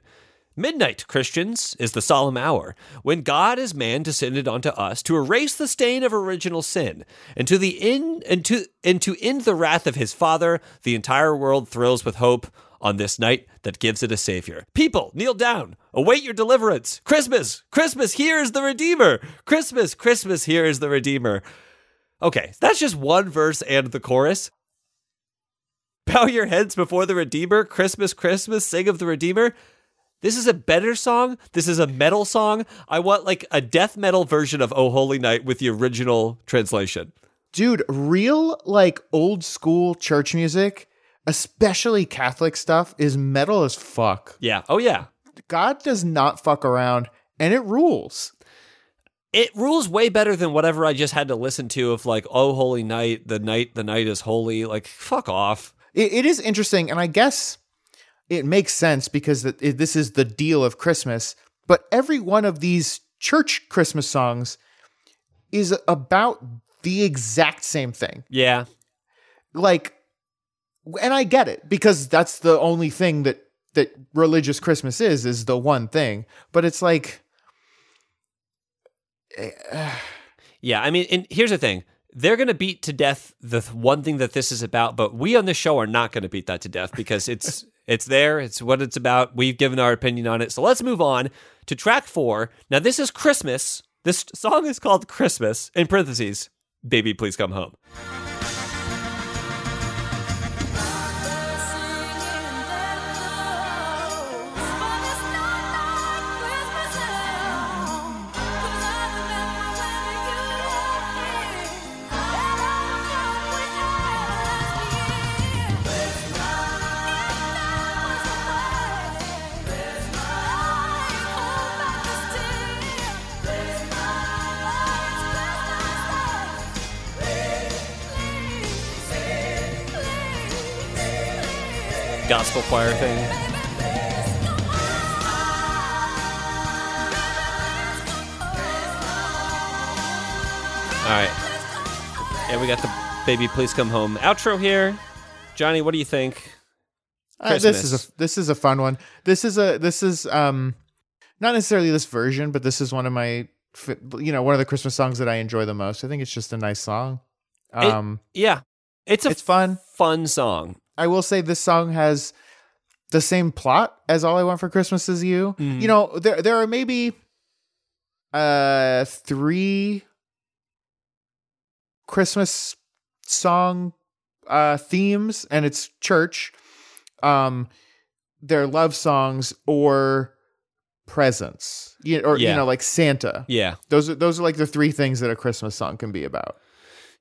Midnight, Christians, is the solemn hour when God as man descended onto us to erase the stain of original sin, and to the end and to and to end the wrath of his Father. The entire world thrills with hope on this night that gives it a savior. People, kneel down, await your deliverance. Christmas, Christmas, here is the Redeemer. Christmas, Christmas, here is the Redeemer. Okay, that's just one verse and the chorus. Bow your heads before the Redeemer. Christmas, Christmas, sing of the Redeemer. This is a better song. This is a metal song. I want like a death metal version of Oh Holy Night with the original translation. Dude, real like old school church music, especially Catholic stuff, is metal as fuck. Yeah. Oh yeah. God does not fuck around and it rules. It rules way better than whatever I just had to listen to of like Oh Holy Night, the night the night is holy. Like fuck off. It, it is interesting, and I guess it makes sense because this is the deal of Christmas. But every one of these church Christmas songs is about the exact same thing. Yeah. Like, and I get it because that's the only thing that that religious Christmas is is the one thing. But it's like, eh, Yeah, I mean, and here's the thing. They're going to beat to death the th- one thing that this is about, but we on the show are not going to beat that to death because it's (laughs) it's there, it's what it's about. We've given our opinion on it. So let's move on to track 4. Now this is Christmas. This song is called Christmas in parentheses. Baby, please come home. Choir thing. All right. And we got the Baby, please come home outro here. Johnny, what do you think? Uh, this is a this is a fun one. This is a this is um not necessarily this version, but this is one of my you know one of the Christmas songs that I enjoy the most. I think it's just a nice song. It- Um, Yeah. It's a it's fun. fun song. I will say this song has the same plot as All I Want for Christmas Is You. Mhm. You know, there there are maybe uh three Christmas song uh themes and it's church. Um they're love songs or presents. You or Yeah. you know like Santa. Yeah. Those are those are like the three things that a Christmas song can be about.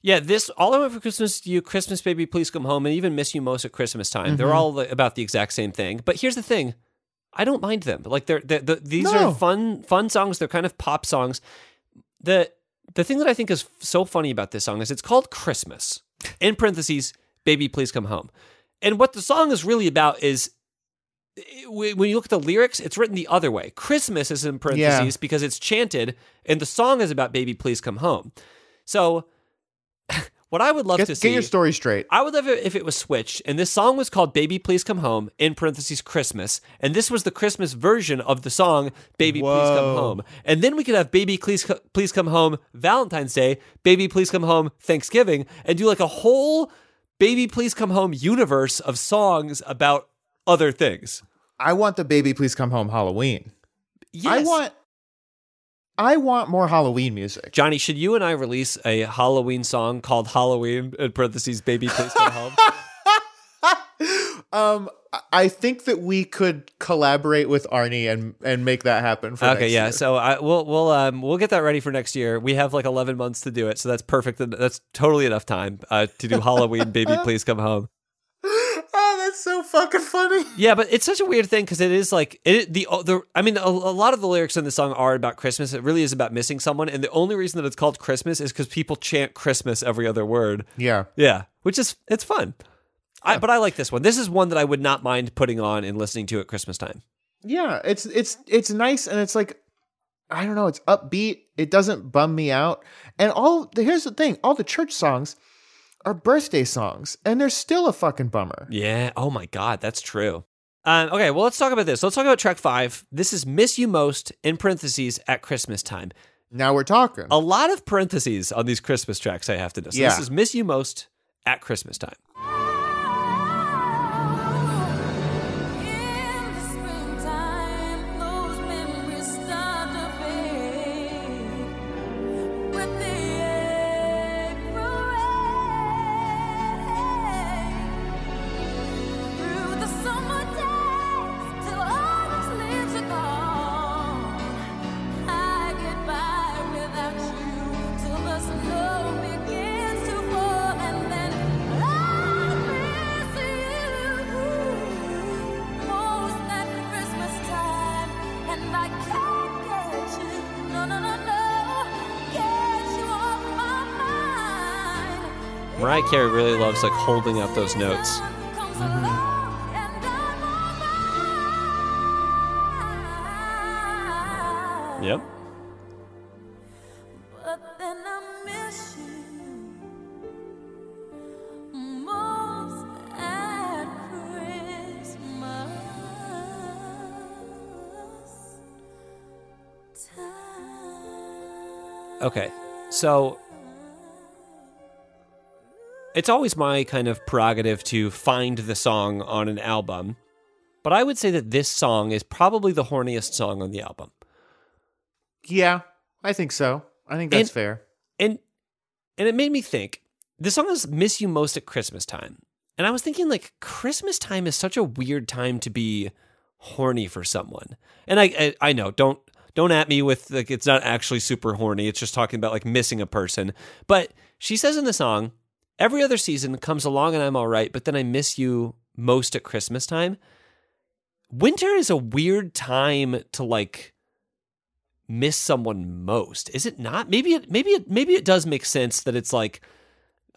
Yeah, this all I want for Christmas to you, Christmas baby, please come home, and even miss you most at Christmas time. They're Mhm. all the- about the exact same thing. But here's the thing, I don't mind them. Like they're, they're, the these No. are fun fun songs. They're kind of pop songs. The the thing that I think is so funny about this song is it's called Christmas. In parentheses, baby, please come home. And what the song is really about is when you look at the lyrics, it's written the other way. Christmas is in parentheses because it's chanted, and the song is about baby, please come home. So What I would love Get, to see. get your story straight. I would love it if it was switched, and this song was called "Baby Please Come Home" in parentheses Christmas, and this was the Christmas version of the song "Baby Please Come Home," and then we could have "Baby Please Please Come Home" Valentine's Day, "Baby Please Come Home" Thanksgiving, and do like a whole "Baby Please Come Home" universe of songs about other things. I want the baby please come home Halloween. Yes. I want I want more Halloween music. Johnny. Should you and I release a Halloween song called "Halloween" in parentheses "Baby Please Come Home"? (laughs) Um I think that we could collaborate with Arnie and and make that happen for Okay, yeah. year. So I we'll we'll um we'll get that ready for next year. We have like eleven months to do it, so that's perfect. That's totally enough time uh, to do Halloween. Baby, (laughs) please come home. That's so fucking funny. (laughs) Yeah, but it's such a weird thing because it is like it the uh, the. I mean, a, a lot of the lyrics in the song are about Christmas. It really is about missing someone, and the only reason that it's called Christmas is because people chant Christmas every other word. Yeah. Yeah, which is it's fun. I, but I like this one. This is one that I would not mind putting on and listening to at Christmas time. Yeah, it's it's it's nice and it's like I don't know, it's upbeat. It doesn't bum me out. And all the, here's the thing, all the church songs are birthday songs and they're still a fucking bummer. Yeah. Oh my God, that's true. Um, okay, well, let's talk about this. Let's talk about track five. This is Miss You Most in parentheses at Christmas time. Now we're talking. A lot of parentheses on these Christmas tracks, I have to know. So Yeah. this is Miss You Most at Christmas time. Mariah Carey really loves like holding up those notes. Comes along and I'm alright. Yep. But then it's always my kind of prerogative to find the song on an album, but I would say that this song is probably the horniest song on the album. yeah, I think so. I think that's And- fair. and and it made me think the song is miss you most at christmas time and i was thinking like christmas time is such a weird time to be horny for someone and i i, I know don't don't at me with like it's not actually super horny it's just talking about like missing a person but she says in the song every other season comes along and i'm all right but then i miss you most at christmas time. Winter is a weird time to like miss someone most is it not? Maybe it maybe it maybe it does make sense that it's like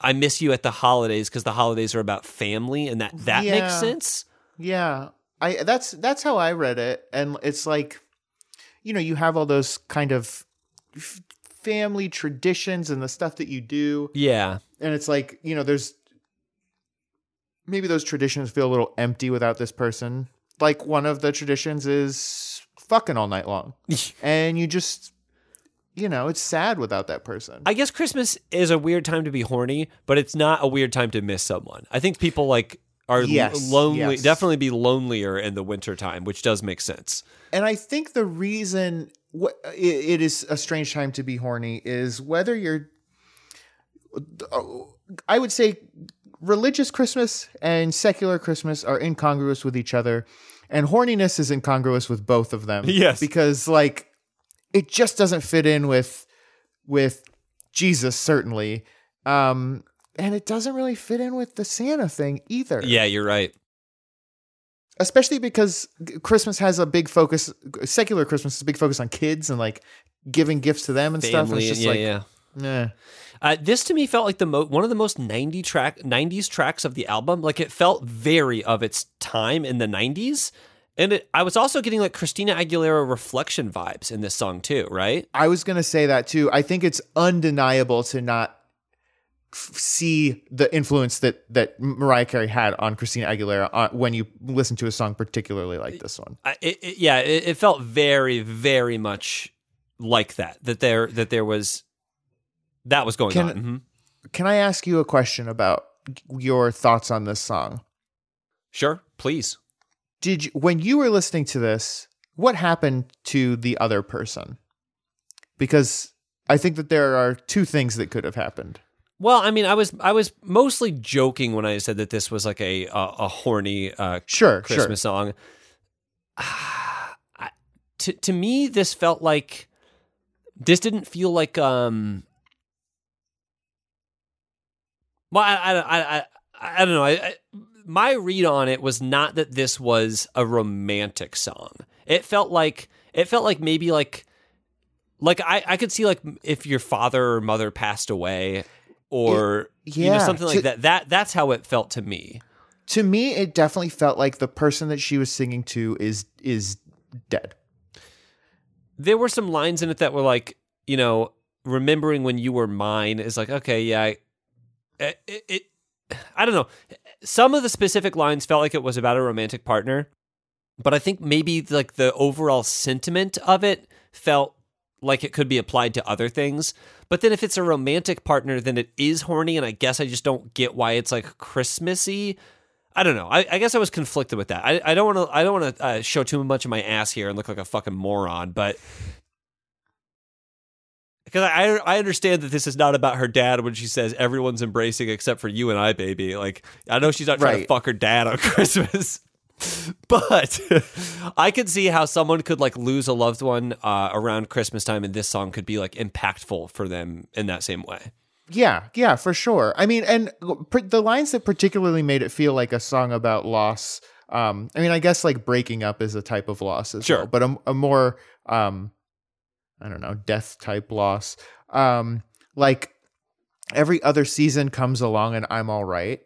i miss you at the holidays because the holidays are about family and that that makes sense? Yeah. I that's that's how I read it. And it's like you know, you have all those kind of f- family traditions and the stuff that you do. Yeah and it's like, you know, there's maybe those traditions feel a little empty without this person. Like one of the traditions is fucking all night long. (laughs) and you just you know, it's sad without that person. i guess christmas is a weird time to be horny but it's not a weird time to miss someone i think people like are Yes, lonely yes. definitely be lonelier in the winter time which does make sense And I think the reason it is a strange time to be horny is whether you're I would say religious Christmas and secular Christmas are incongruous with each other and horniness is incongruous with both of them. Yes. Because like it just doesn't fit in with with Jesus certainly. Um and it doesn't really fit in with the Santa thing either yeah you're right especially because Christmas has a big focus. Secular Christmas is a big focus on kids and like giving gifts to them and stuff. And it's just yeah like, yeah eh. Uh, this to me felt like the mo- one of the most 90 track 90s tracks of the album. Like it felt very of its time in the 90s. And it, I was also getting like Christina Aguilera reflection vibes in this song too, right? I was gonna say that too. I think it's undeniable to not f- see the influence that that Mariah Carey had on Christina Aguilera uh, when you listen to a song particularly like this one. I, it, it- yeah, it, it felt very, very much like that. That there, that there was that was going Can- on. Mhm. Can I ask you a question about your thoughts on this song? Sure, please. Did you, when you were listening to this, what happened to the other person? Because I think that there are two things that could have happened. Well, I mean, I was I was mostly joking when I said that this was like a a, a horny uh, Sure, Christmas song. (sighs) To to me, this felt like this didn't feel like um. Well, I I I I, I don't know. I, my read on it was not that this was a romantic song. It felt like it felt like maybe like like I I could see like if your father or mother passed away or you know yeah, something like to- that. That that's how it felt to me. To me, it definitely felt like the person that she was singing to is is dead. there were some lines in it that were like, you know, remembering when you were mine is like, okay, yeah, I, it, it, it, I don't know. Some of the specific lines felt like it was about a romantic partner, but I think maybe like the overall sentiment of it felt like it could be applied to other things. But then if it's a romantic partner, then it is horny, and I guess I just don't get why it's like Christmassy. I don't know. I, I guess I was conflicted with that. I, I don't want to. I don't want to uh, show too much of my ass here and look like a fucking moron, but because I I understand that this is not about her dad when she says everyone's embracing except for you and I, baby. Like I know she's not trying to fuck her dad on (laughs) Christmas. But (laughs) I could see how someone could like lose a loved one uh, around Christmas time, and this song could be like impactful for them in that same way. Yeah, yeah, for sure. I mean, and pr- the lines that particularly made it feel like a song about loss. Um, I mean, I guess like breaking up is a type of loss as Sure. well, but a, a more, um, I don't know, death type loss. Um, like every other season comes along and I'm all right,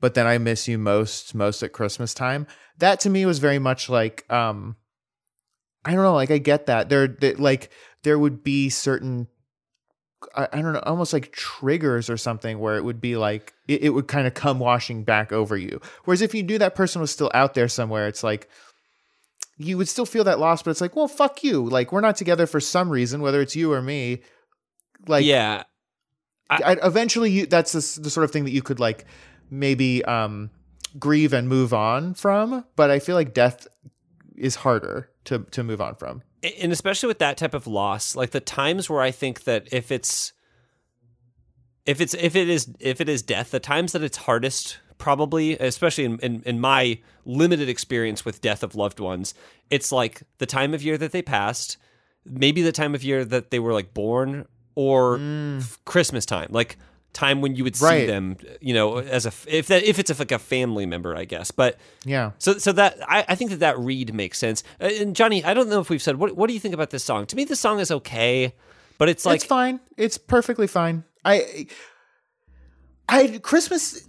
but then I miss you most, most at Christmas time. That to me was very much like, um, I don't know, like I get that there, like there would be certain I, I don't know, almost like triggers or something where it would be like it, it would kind of come washing back over you. Whereas if you knew that person was still out there somewhere, it's like you would still feel that loss, but it's like, well, fuck you. Like we're not together for some reason, whether it's you or me. Like, yeah, I, eventually, you that's the, the sort of thing that you could like maybe um, grieve and move on from. But I feel like death is harder to to move on from. and especially with that type of loss like the times where i think that if it's if it's if it is if it is death the times that it's hardest probably especially in, in, in my limited experience with death of loved ones it's like the time of year that they passed maybe the time of year that they were like born or f- christmas time like time when you would see Right. them you know as a if that if it's a, like a family member i guess but Yeah. so, so that I, I think that that read makes sense. Uh, And Johnny, I don't know if we've said what. What do you think about this song? To me, this song is okay, but it's like it's fine. It's perfectly fine. I, I Christmas.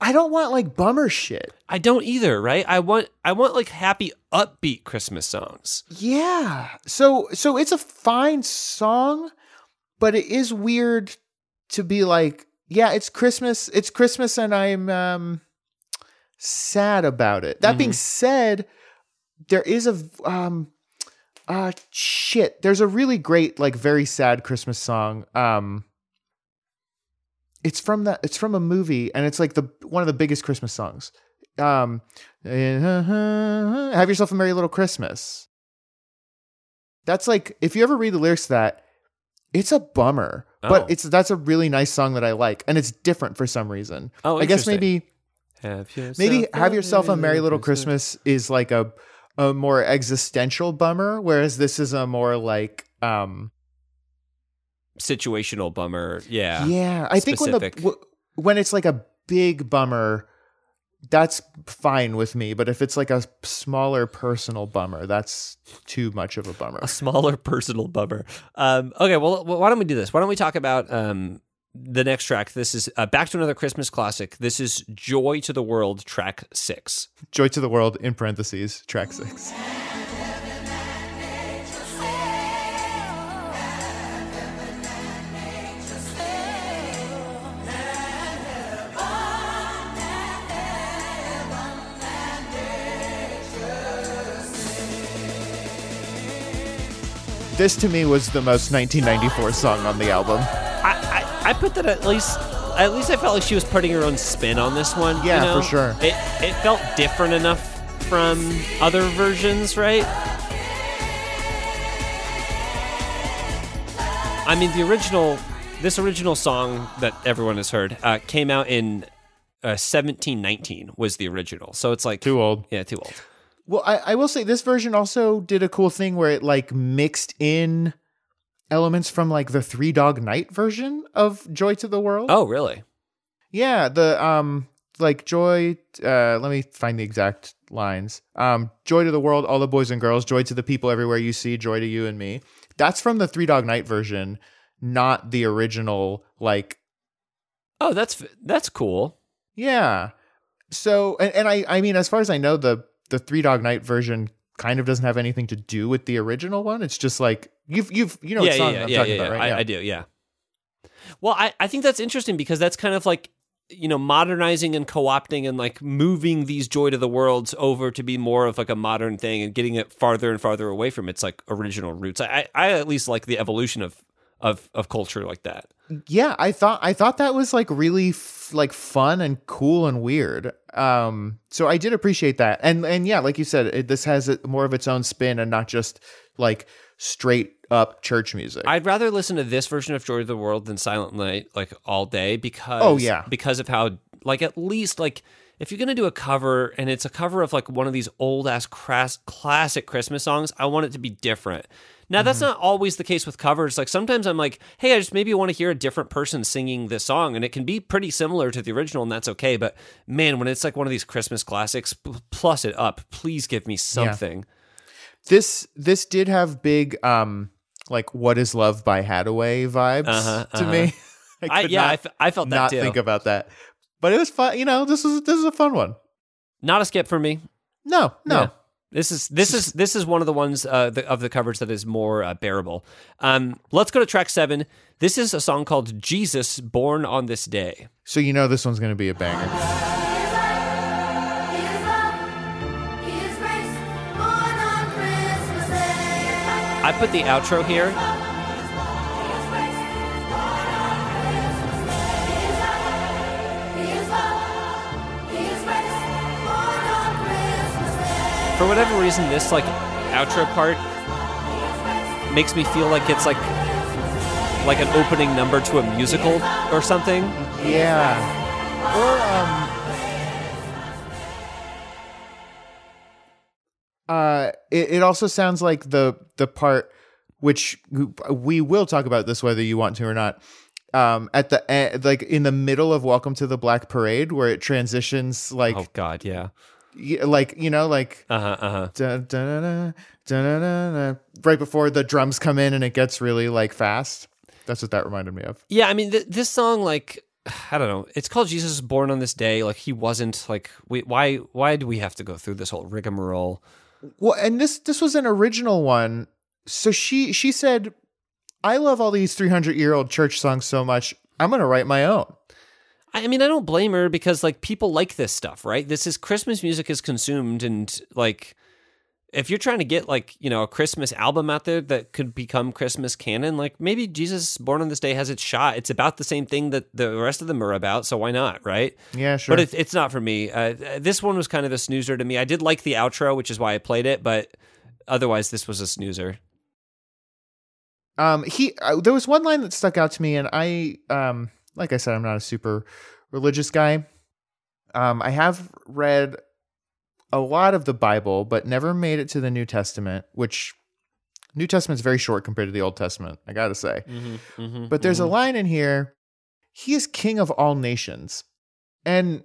I don't want like bummer shit. I don't either. Right? I want I want like happy, upbeat Christmas songs. Yeah. So so it's a fine song, but it is weird to be like, yeah, it's Christmas. It's Christmas, and I'm um sad about it. That being said, there is a um uh shit. There's a really great like very sad Christmas song. Um it's from that it's from a movie and it's like the one of the biggest Christmas songs. Um Have yourself a merry little Christmas. That's like if you ever read the lyrics to that, it's a bummer. Oh. But it's that's a really nice song that I like and it's different for some reason. Oh, I guess maybe Have yourself maybe a have yourself a merry merry little Christmas is like a a more existential bummer whereas this is a more like um situational bummer. Yeah. yeah, I think when the when it's like a big bummer that's fine with me, but if it's like a smaller personal bummer, that's too much of a bummer. A smaller (laughs) personal bummer. Um, okay, well, why don't we do this? Why don't we talk about um, the next track? This is uh, back to another Christmas classic. This is "Joy to the World" track six. Joy to the World in parentheses, track 6. This to me was the most 1994 song on the album. I, I, I put that at least at least I felt like she was putting her own spin on this one. you Yeah, know? for sure. It it felt different enough from other versions, right? I mean, the original, this original song that everyone has heard uh, came out in uh, 1719 was the original. So it's like Too old. Yeah, too old. Well, I, I will say this version also did a cool thing where it like mixed in elements from like the Three Dog Night version of Joy to the World. Oh, really? Yeah, the um like joy uh let me find the exact lines. Um joy to the world, all the boys and girls, joy to the people everywhere you see, joy to you and me. That's from the Three Dog Night version, not the original like Oh, that's that's cool. yeah. So and, and I I mean as far as I know the the Three Dog Night version kind of doesn't have anything to do with the original one. It's just like you've you've you know yeah, what song yeah, I'm yeah, talking yeah, about, yeah. right? I, I do, yeah. Well, I, I think that's interesting because that's kind of like you know modernizing and co-opting and like moving these joy to the worlds over to be more of like a modern thing and getting it farther and farther away from its like original roots. I I at least like the evolution of of of culture like that. Yeah i thought i thought that was like really f- like fun and cool and weird um so i did appreciate that and and yeah like you said it, this has a, more of its own spin and not just like straight up church music I'd rather listen to this version of Joy of the World than Silent Night like all day because Oh, yeah. because of how like at least like if you're gonna do a cover and it's a cover of like one of these old ass crass classic Christmas songs, I want it to be different. Now that's Mm-hmm. not always the case with covers. Like sometimes I'm like, hey, I just maybe want to hear a different person singing this song, and it can be pretty similar to the original, and that's okay. But man, when it's like one of these Christmas classics, plus it up. Please give me something. this this did have big um like what is love by Haddaway vibes Uh-huh, to me (laughs) I, yeah, I, f- I felt that not too. think about that but it was fun you know this is this is a fun one not a skip for me. no no Yeah. This is this is this is one of the ones uh, the, of the covers that is more uh, bearable. Um, let's go to track seven. This is a song called "Jesus Born on This Day." so you know this one's gonna be a banger I put the outro here. For whatever reason, this like outro part makes me feel like it's like like an opening number to a musical or something. Yeah. Or um uh it, it also sounds like the the part which we will talk about this whether you want to or not. Um at the end, like in the middle of Welcome to the Black Parade where it transitions like Oh God, yeah. Like you know like Uh. Uh right before the drums come in and it gets really like fast. That's what that reminded me of. Yeah, I mean, th- this song, like, (sighs) I don't know. It's called "Jesus is Born on This Day." Like, he wasn't like, we, why? Why do we have to go through this whole rigmarole? Well, and this this was an original one. So she she said, "I love all these 300-year-old church songs so much. I'm going to write my own." I mean, I don't blame her because like people like this stuff, right? This is Christmas music is consumed, and like, if you're trying to get like you know a Christmas album out there that could become Christmas canon, like maybe Jesus Born on This Day has its shot. It's about the same thing that the rest of them are about, so why not, right? Yeah, sure. But it's it's not for me. Uh, this one was kind of a snoozer to me. I did like the outro, which is why I played it, but otherwise, this was a snoozer. um he uh, there was one line that stuck out to me and I um like I said I'm not a super religious guy. Um I have read a lot of the Bible but never made it to the New Testament, which New Testament's very short compared to the Old Testament, I got to say. Mm-hmm, mm-hmm, but there's a mm-hmm. line in here. He is king of all nations. And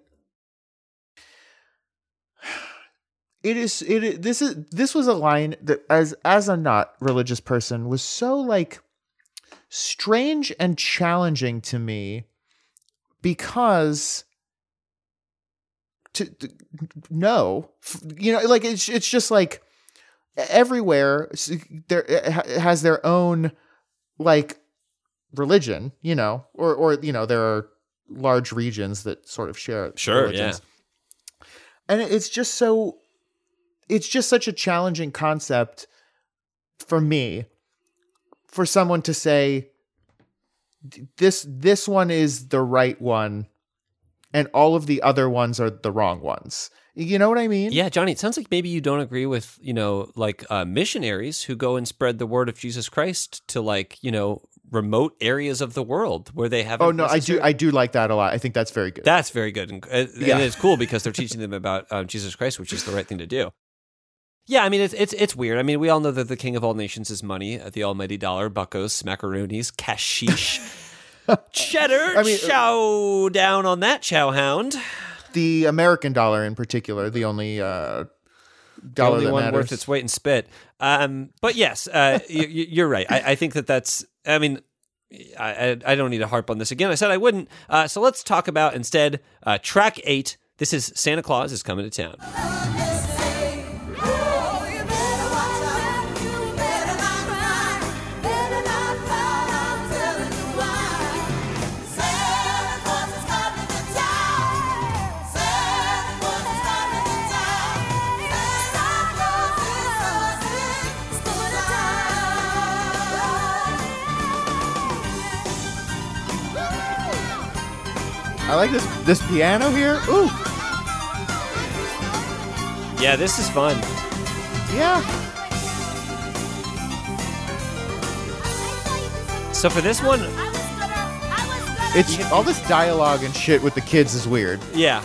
(sighs) it is it is, this is this was a line that as as a not religious person was so like strange and challenging to me because to, to no you know like it's it's just like everywhere there it ha- it has their own like religion you know or or you know there are large regions that sort of share Sure, religions. and it's just so it's just such a challenging concept for me for someone to say this this one is the right one and all of the other ones are the wrong ones. You know what I mean? Yeah, Johnny, it sounds like maybe you don't agree with, you know, like uh, missionaries who go and spread the word of Jesus Christ to like, you know, remote areas of the world where they haven't. Oh no, I do I do like that a lot. I think that's very good. That's very good. And, uh, Yeah. it's cool because they're (laughs) teaching them about um, Jesus Christ, which is the right thing to do. Yeah, I mean it's it's it's weird. I mean, we all know that the king of all nations is money, uh, the almighty dollar, buckos, macaroonies, cashish, (laughs) cheddar. I mean- chow down on that chow hound. the American dollar in particular, the only uh, The dollar only that one matters. worth its weight in spit. Um, but yes, uh, you, you're right. I, I think that that's. I mean, I, I I don't need to harp on this again. I said I wouldn't. Uh, so let's talk about instead uh, track eight. This is Santa Claus is coming to town. I like this this piano here. Ooh, Yeah, this is fun. yeah. So for this one, It's all this dialogue and shit with the kids is weird. yeah.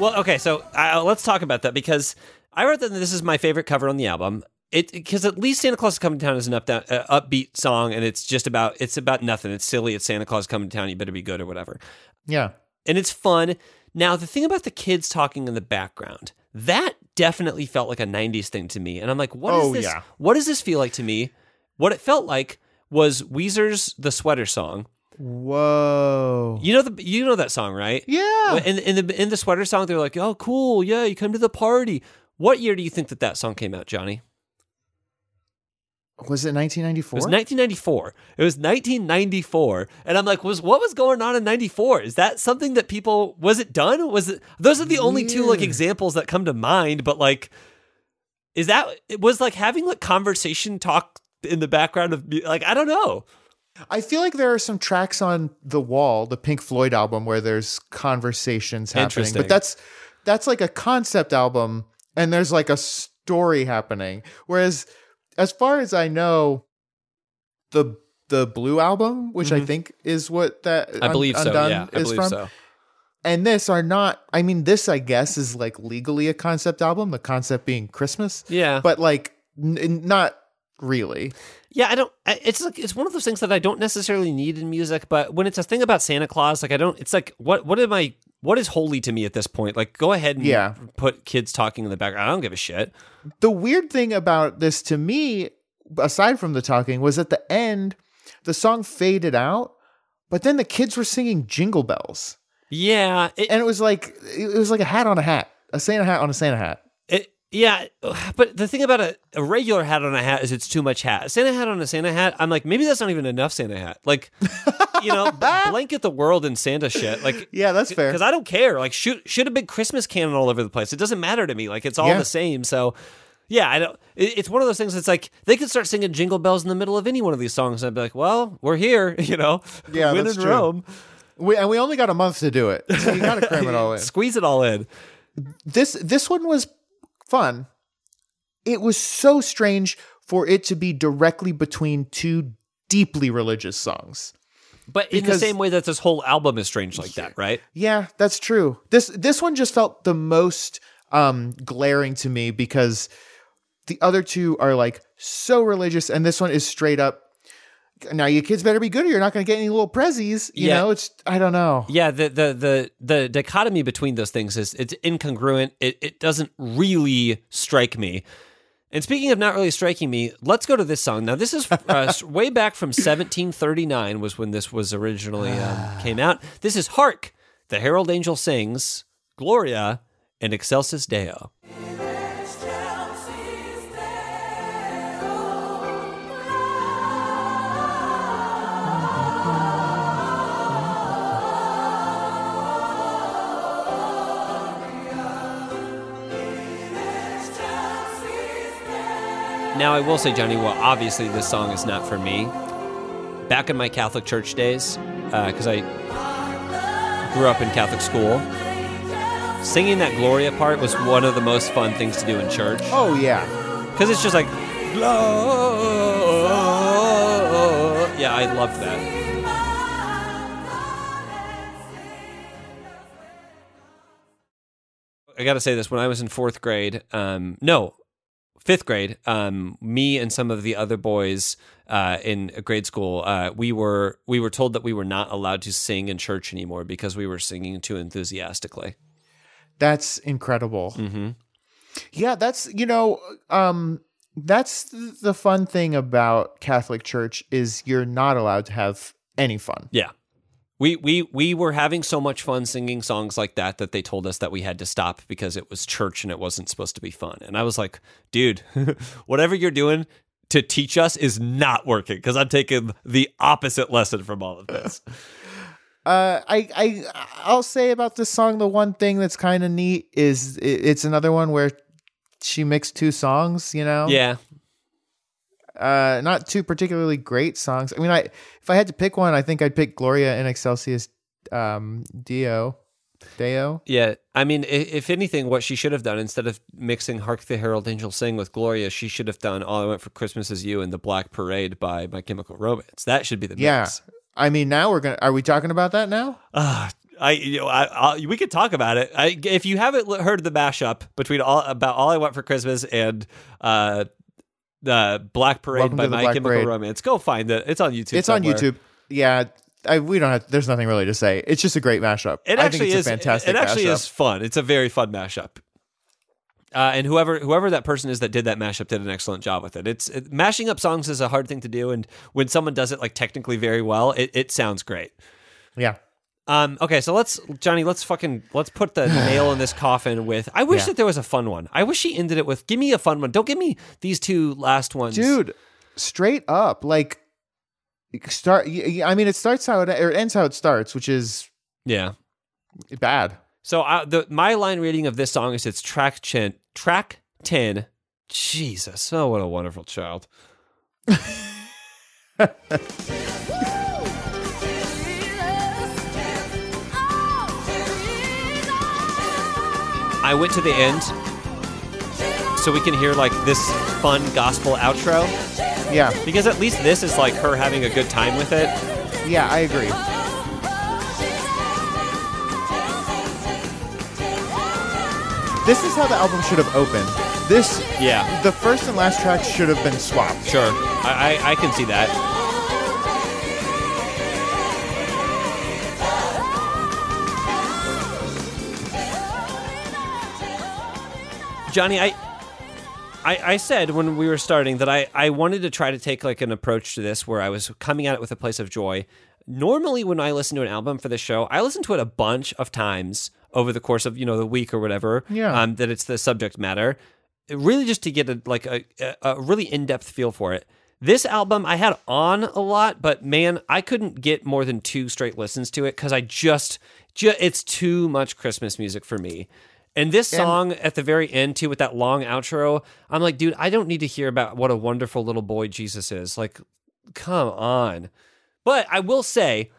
Well, okay, so uh, let's talk about that because I wrote that this is my favorite cover on the album. It because at least Santa Claus is coming to town is an up down, uh, upbeat song, and it's just about it's about nothing. It's silly. It's Santa Claus coming to town. You better be good or whatever. Yeah. and it's fun. Now, the thing about the kids talking in the background, that definitely felt like a 90s thing to me. And I'm like, what is Oh, this? yeah. What does this feel like to me? What it felt like was Weezer's The Sweater Song. Whoa. You know the you know that song, right? Yeah. In, in the in the sweater song, they're like, "Oh, cool, yeah, you come to the party." What year do you think that that song came out, Johnny? Was it 1994? It was 1994. It was 1994, and I'm like, was what was going on in 94? Is that something that people was it done? Was it? Those are the only two like examples that come to mind. But like, is that it was like having like conversation talk in the background of like I don't know. I feel like there are some tracks on The Wall, the Pink Floyd album, where there's conversations happening. But that's that's like a concept album, and there's like a story happening. Whereas, as far as I know, the the Blue album, which I think is what that Mm-hmm. I Un- believe so. Undone Yeah, I is believe from, so. and this are not. I mean, this I guess is like legally a concept album. The concept being Christmas, Yeah, but like n- n- not really. Yeah, I don't. I- It's like it's one of those things that I don't necessarily need in music, but when it's a thing about Santa Claus, like I don't. It's like what what am I? What is holy to me at this point? Like, go ahead and Yeah. put kids talking in the background. I don't give a shit. the weird thing about this to me, aside from the talking, was at the end, the song faded out, but then the kids were singing Jingle Bells, Yeah, it, and it was like it was like a hat on a hat, a Santa hat on a Santa hat. it yeah. But the thing about a, a regular hat on a hat is it's too much hat. A Santa hat on a Santa hat. I'm like maybe that's not even enough Santa hat. Like, you know, (laughs) blanket the world in Santa shit. Like. Yeah, that's fair. Because I don't care. Like, shoot, shoot a big Christmas cannon all over the place. It doesn't matter to me. Like, it's all Yeah. the same. So, yeah, I don't. It, it's one of those things. That's like they could start singing Jingle Bells in the middle of any one of these songs, and I'd be like, "Well, we're here," (laughs) you know. Yeah, win that's in true. Rome. We, and we only got a month to do it, so you got to cram it (laughs) all in. Squeeze it all in. This this one was fun. It was so strange for it to be directly between two deeply religious songs. But in the same way that this whole album is strange like that, right? Yeah, that's true. This this one just felt the most um glaring to me because the other two are like so religious and this one is straight up now you kids better be good or you're not going to get any little prezzies, you Yeah. know? It's I don't know. Yeah, the the the the dichotomy between those things is it's incongruent. It it doesn't really strike me. And speaking of not really striking me, let's go to this song. Now, this is uh, (laughs) way back from 1739 was when this was originally um, came out. This is "Hark." The Herald Angel sings "Gloria" and "Excelsis Deo." Now, I will say, Johnny, well, obviously this song is not for me. Back in my Catholic church days, because I grew up in Catholic school, singing that Gloria part was one of the most fun things to do in church. Oh yeah. Because it's just like, Gloria. Yeah, I loved that. I got to say this: when I was in fourth grade, um, no, fifth grade, um, me and some of the other boys uh, in grade school, uh, we were we were told that we were not allowed to sing in church anymore because we were singing too enthusiastically. That's incredible. Mm-hmm. Yeah, that's you know, um, that's the fun thing about Catholic Church is you're not allowed to have any fun. Yeah. We, we we were having so much fun singing songs like that that they told us that we had to stop because it was church and it wasn't supposed to be fun. And I was like, dude, (laughs) whatever you're doing to teach us is not working because I'm taking the opposite lesson from all of this. (laughs) Uh, I I I'll say about this song the one thing that's kind of neat is it, it's another one where she mixed two songs. You know, yeah. Uh, not two particularly great songs. I mean, I if I had to pick one, I think I'd pick Gloria in Excelsis um, Dio, Deo. Yeah, I mean, if anything, what she should have done instead of mixing "Hark the Herald Angels Sing" with Gloria, she should have done "All I Want for Christmas Is You" and "The Black Parade" by My Chemical Romance. That should be the mix. Yeah. I mean, now we're gonna. Are we talking about that now? Ah, I, you know, I, I, we could talk about it. I, if you haven't heard the mashup between all about "All I Want for Christmas" and uh, the Black Parade Welcome by My Black Chemical Parade. Romance, go find it. It's on YouTube. It's on. YouTube. Yeah, I, we don't have. There's nothing really to say. It's just a great mashup. It I actually think it's is a fantastic. It actually mashup. is fun. It's a very fun mashup. Uh, and whoever whoever that person is that did that mashup did an excellent job with it. It's it, mashing up songs is a hard thing to do, and when someone does it like technically very well, it, it sounds great. Yeah. Um, okay, so let's Johnny, let's fucking let's put the (sighs) nail in this coffin with. I wish Yeah. that there was a fun one. I wish she ended it with. Give me a fun one. Don't give me these two last ones, dude straight up like start I mean it starts how it or it ends how it starts which is Yeah. bad So uh, the my line reading of this song is it's track ten. Track ten. Jesus, oh what a wonderful child. (laughs) I went to the end so we can hear like this fun gospel outro yeah because at least this is like her having a good time with it. yeah i agree this is how the album should have opened this Yeah. the first and last tracks should have been swapped Sure, I I, I can see that. Johnny, I, I, I said when we were starting that I, I wanted to try to take like an approach to this where I was coming at it with a place of joy. Normally, when I listen to an album for the show, I listen to it a bunch of times over the course of you know the week or whatever. Yeah. Um, that it's the subject matter, really just to get a like a, a, really in depth feel for it. This album I had on a lot, but man, I couldn't get more than two straight listens to it because I just, ju- it's too much Christmas music for me. And this song at the very end too, with that long outro, I'm like, dude, I don't need to hear about what a wonderful little boy Jesus is. Like, come on. But I will say,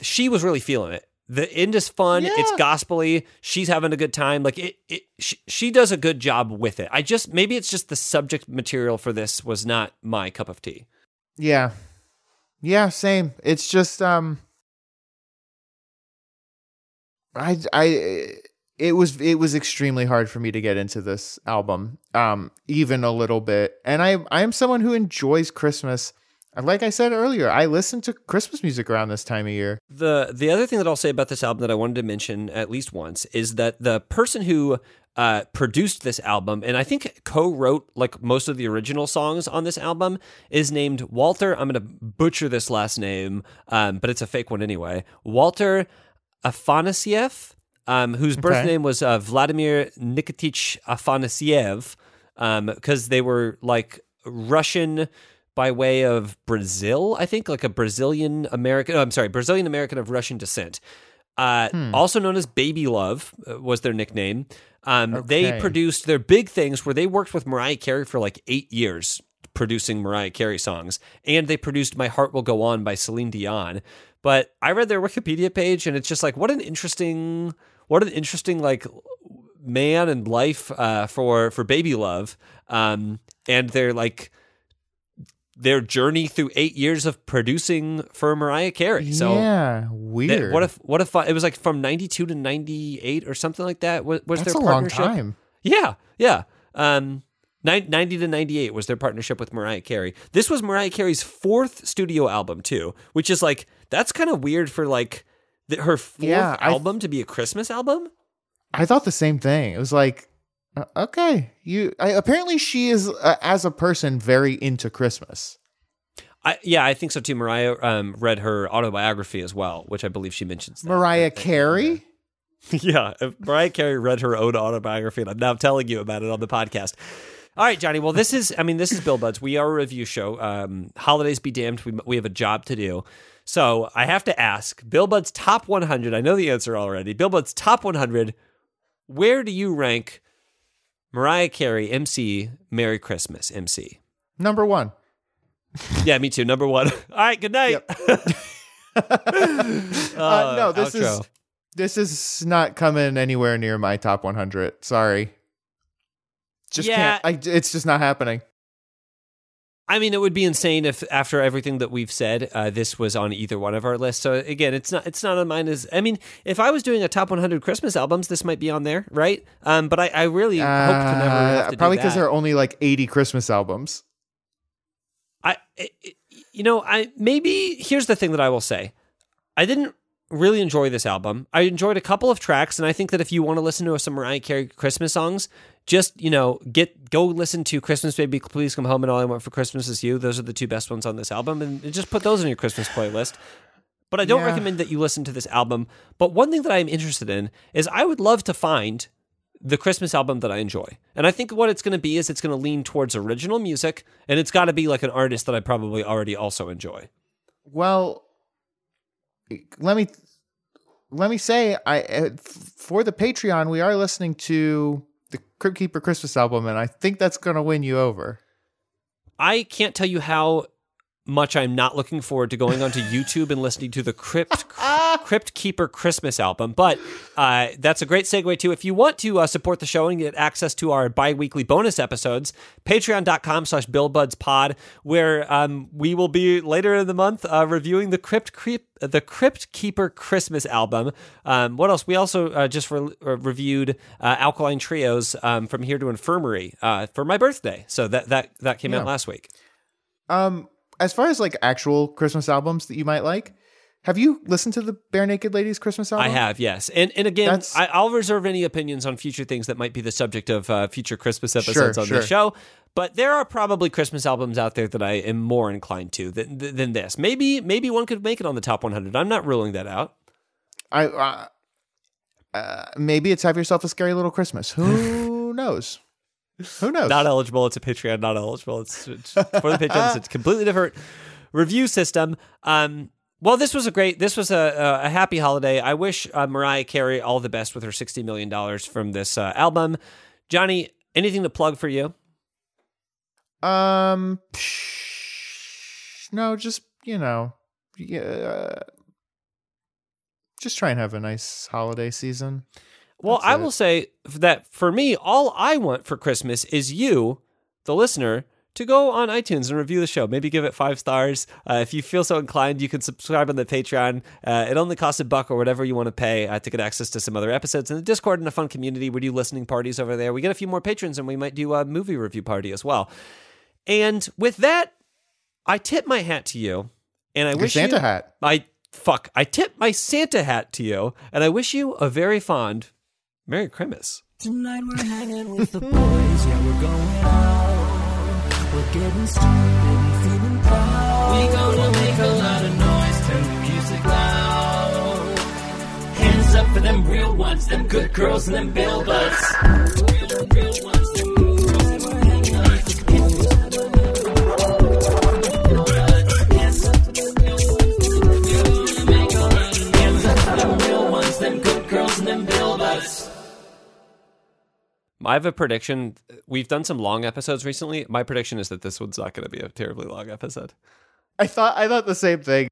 she was really feeling it. The end is fun. It's Yeah. gospely. She's having a good time. Like it, it she, she does a good job with it. I just maybe it's just the subject material for this was not my cup of tea. yeah yeah same it's just um i i it was it was extremely hard for me to get into this album um even a little bit and i i am someone who enjoys christmas like i said earlier i listen to christmas music around this time of year The the other thing that I'll say about this album that I wanted to mention at least once is that the person who uh, produced this album and I think co-wrote like most of the original songs on this album is named Walter. I'm going to butcher this last name, um, but it's a fake one anyway. Walter Afanasiev, um, whose birth Okay. name was uh, Vladimir Nikitich Afanasyev, because they were like Russian by way of Brazil, I think, like a Brazilian American. Oh, I'm sorry, Brazilian American of Russian descent. uh, Hmm. also known as Baby Love uh, was their nickname. Um, They produced their big things where they worked with Mariah Carey for like eight years producing Mariah Carey songs, and they produced "My Heart Will Go On" by Celine Dion. But I read their Wikipedia page, and it's just like what an interesting, what an interesting like man and life uh, for for Baby Love, um, and their like their journey through eight years of producing for Mariah Carey. So yeah, that- weird. what if what if it was like from ninety two to ninety eight or something like that? Was, was That's their a long partnership? time. Yeah, yeah. Um, 90 to 98 was their partnership with Mariah Carey. This was Mariah Carey's fourth studio album, too, which is like, that's kind of weird for like the, her fourth Yeah, album to be a Christmas album. I thought the same thing. It was like, uh, okay, you. I, apparently, she is uh, as a person very into Christmas. I, yeah, I think so too. Mariah um, read her autobiography as well, which I believe she mentions. that. Mariah Carey. (laughs) yeah, Mariah Carey read her own autobiography, and I'm now telling you about it on the podcast. All right, Johnny. Well, this is, I mean, this is Bill Buds. We are a review show. Um, holidays be damned. We, we have a job to do. So I have to ask Bill Bud's top 100. I know the answer already. Bill Bud's top 100. Where do you rank Mariah Carey, MC, Merry Christmas, MC? Number one. Yeah, me too. Number one. (laughs) All right, good night. (laughs) Uh, no, this outro. is this is not coming anywhere near my top 100. Sorry. Just Yeah. can't. I, it's just not happening. I mean, it would be insane if after everything that we've said, uh, this was on either one of our lists. So again, it's not it's not on mine. As I mean, if I was doing a top 100 Christmas albums, this might be on there, right? Um, but I, I really hope to never have Uh, to probably because there are only like 80 Christmas albums. I, it- you know, I maybe here's the thing that I will say. I didn't really enjoy this album. I enjoyed a couple of tracks, and I think that if you want to listen to some Mariah Carey Christmas songs, just you know, get go listen to "Christmas Baby, Please Come Home" and "All I Want for Christmas Is You." Those are the two best ones on this album, and just put those on your Christmas playlist. But I don't Yeah. recommend that you listen to this album. But one thing that I'm interested in is I would love to find the Christmas album that I enjoy. And I think what it's going to be is it's going to lean towards original music, and it's got to be like an artist that I probably already also enjoy. Well, let me let me say, I uh, for the Patreon, we are listening to the Crypt Keeper Christmas album, and I think that's going to win you over. I can't tell you how much I'm not looking forward to going onto (laughs) YouTube and listening to the Crypt (laughs) Crypt Keeper Christmas album. But uh, that's a great segue too. If you want to uh, support the show and get access to our bi-weekly bonus episodes, patreon.com slash billbudspod, where um, we will be later in the month uh, reviewing the Crypt Creep the Crypt Keeper Christmas album. Um, what else? We also uh, just re- uh, reviewed uh, Alkaline Trios um, from Here to Infirmary uh, for my birthday. So that that that came out last week. Um, as far as like actual Christmas albums that you might like, have you listened to the Barenaked Ladies Christmas album? I have, yes, and and again, That's- I, I'll reserve any opinions on future things that might be the subject of uh, future Christmas episodes Sure, on sure. the show. But there are probably Christmas albums out there that I am more inclined to than than this. Maybe maybe one could make it on the top 100. I'm not ruling that out. I uh, uh, maybe it's Have Yourself a Scary Little Christmas. Who (laughs) knows? Who (laughs) knows? Not eligible. It's a Patreon. Not eligible. It's, it's for the Patreons. It's a completely different review system. Um, well, this was a great. This was a, a, a happy holiday. I wish uh, Mariah Carey all the best with her sixty million dollars from this uh, album. Johnny, anything to plug for you? Um, psh, no, just you know, yeah, just try and have a nice holiday season. Well, That's I it. will say that for me, all I want for Christmas is you, the listener, to go on iTunes and review the show. Maybe give it five stars. Uh, if you feel so inclined, you can subscribe on the Patreon. Uh, it only costs a buck or whatever you want to pay uh, to get access to some other episodes. And the Discord and a fun community. We do listening parties over there. We get a few more patrons, and we might do a movie review party as well. And with that, I tip my hat to you, and I Your wish Santa you, hat. I fuck. I tip my Santa hat to you, and I wish you a very fond Merry Christmas. Tonight we're hanging with the boys, yeah, we're going out. We're getting stupid and feeling proud. We gonna make a lot of noise, turn the music loud. Hands up for them real ones, them good girls and them bill butts. Real, real ones, them I have a prediction. We've done some long episodes recently. My prediction is that this one's not going to be a terribly long episode. I thought I thought the same thing.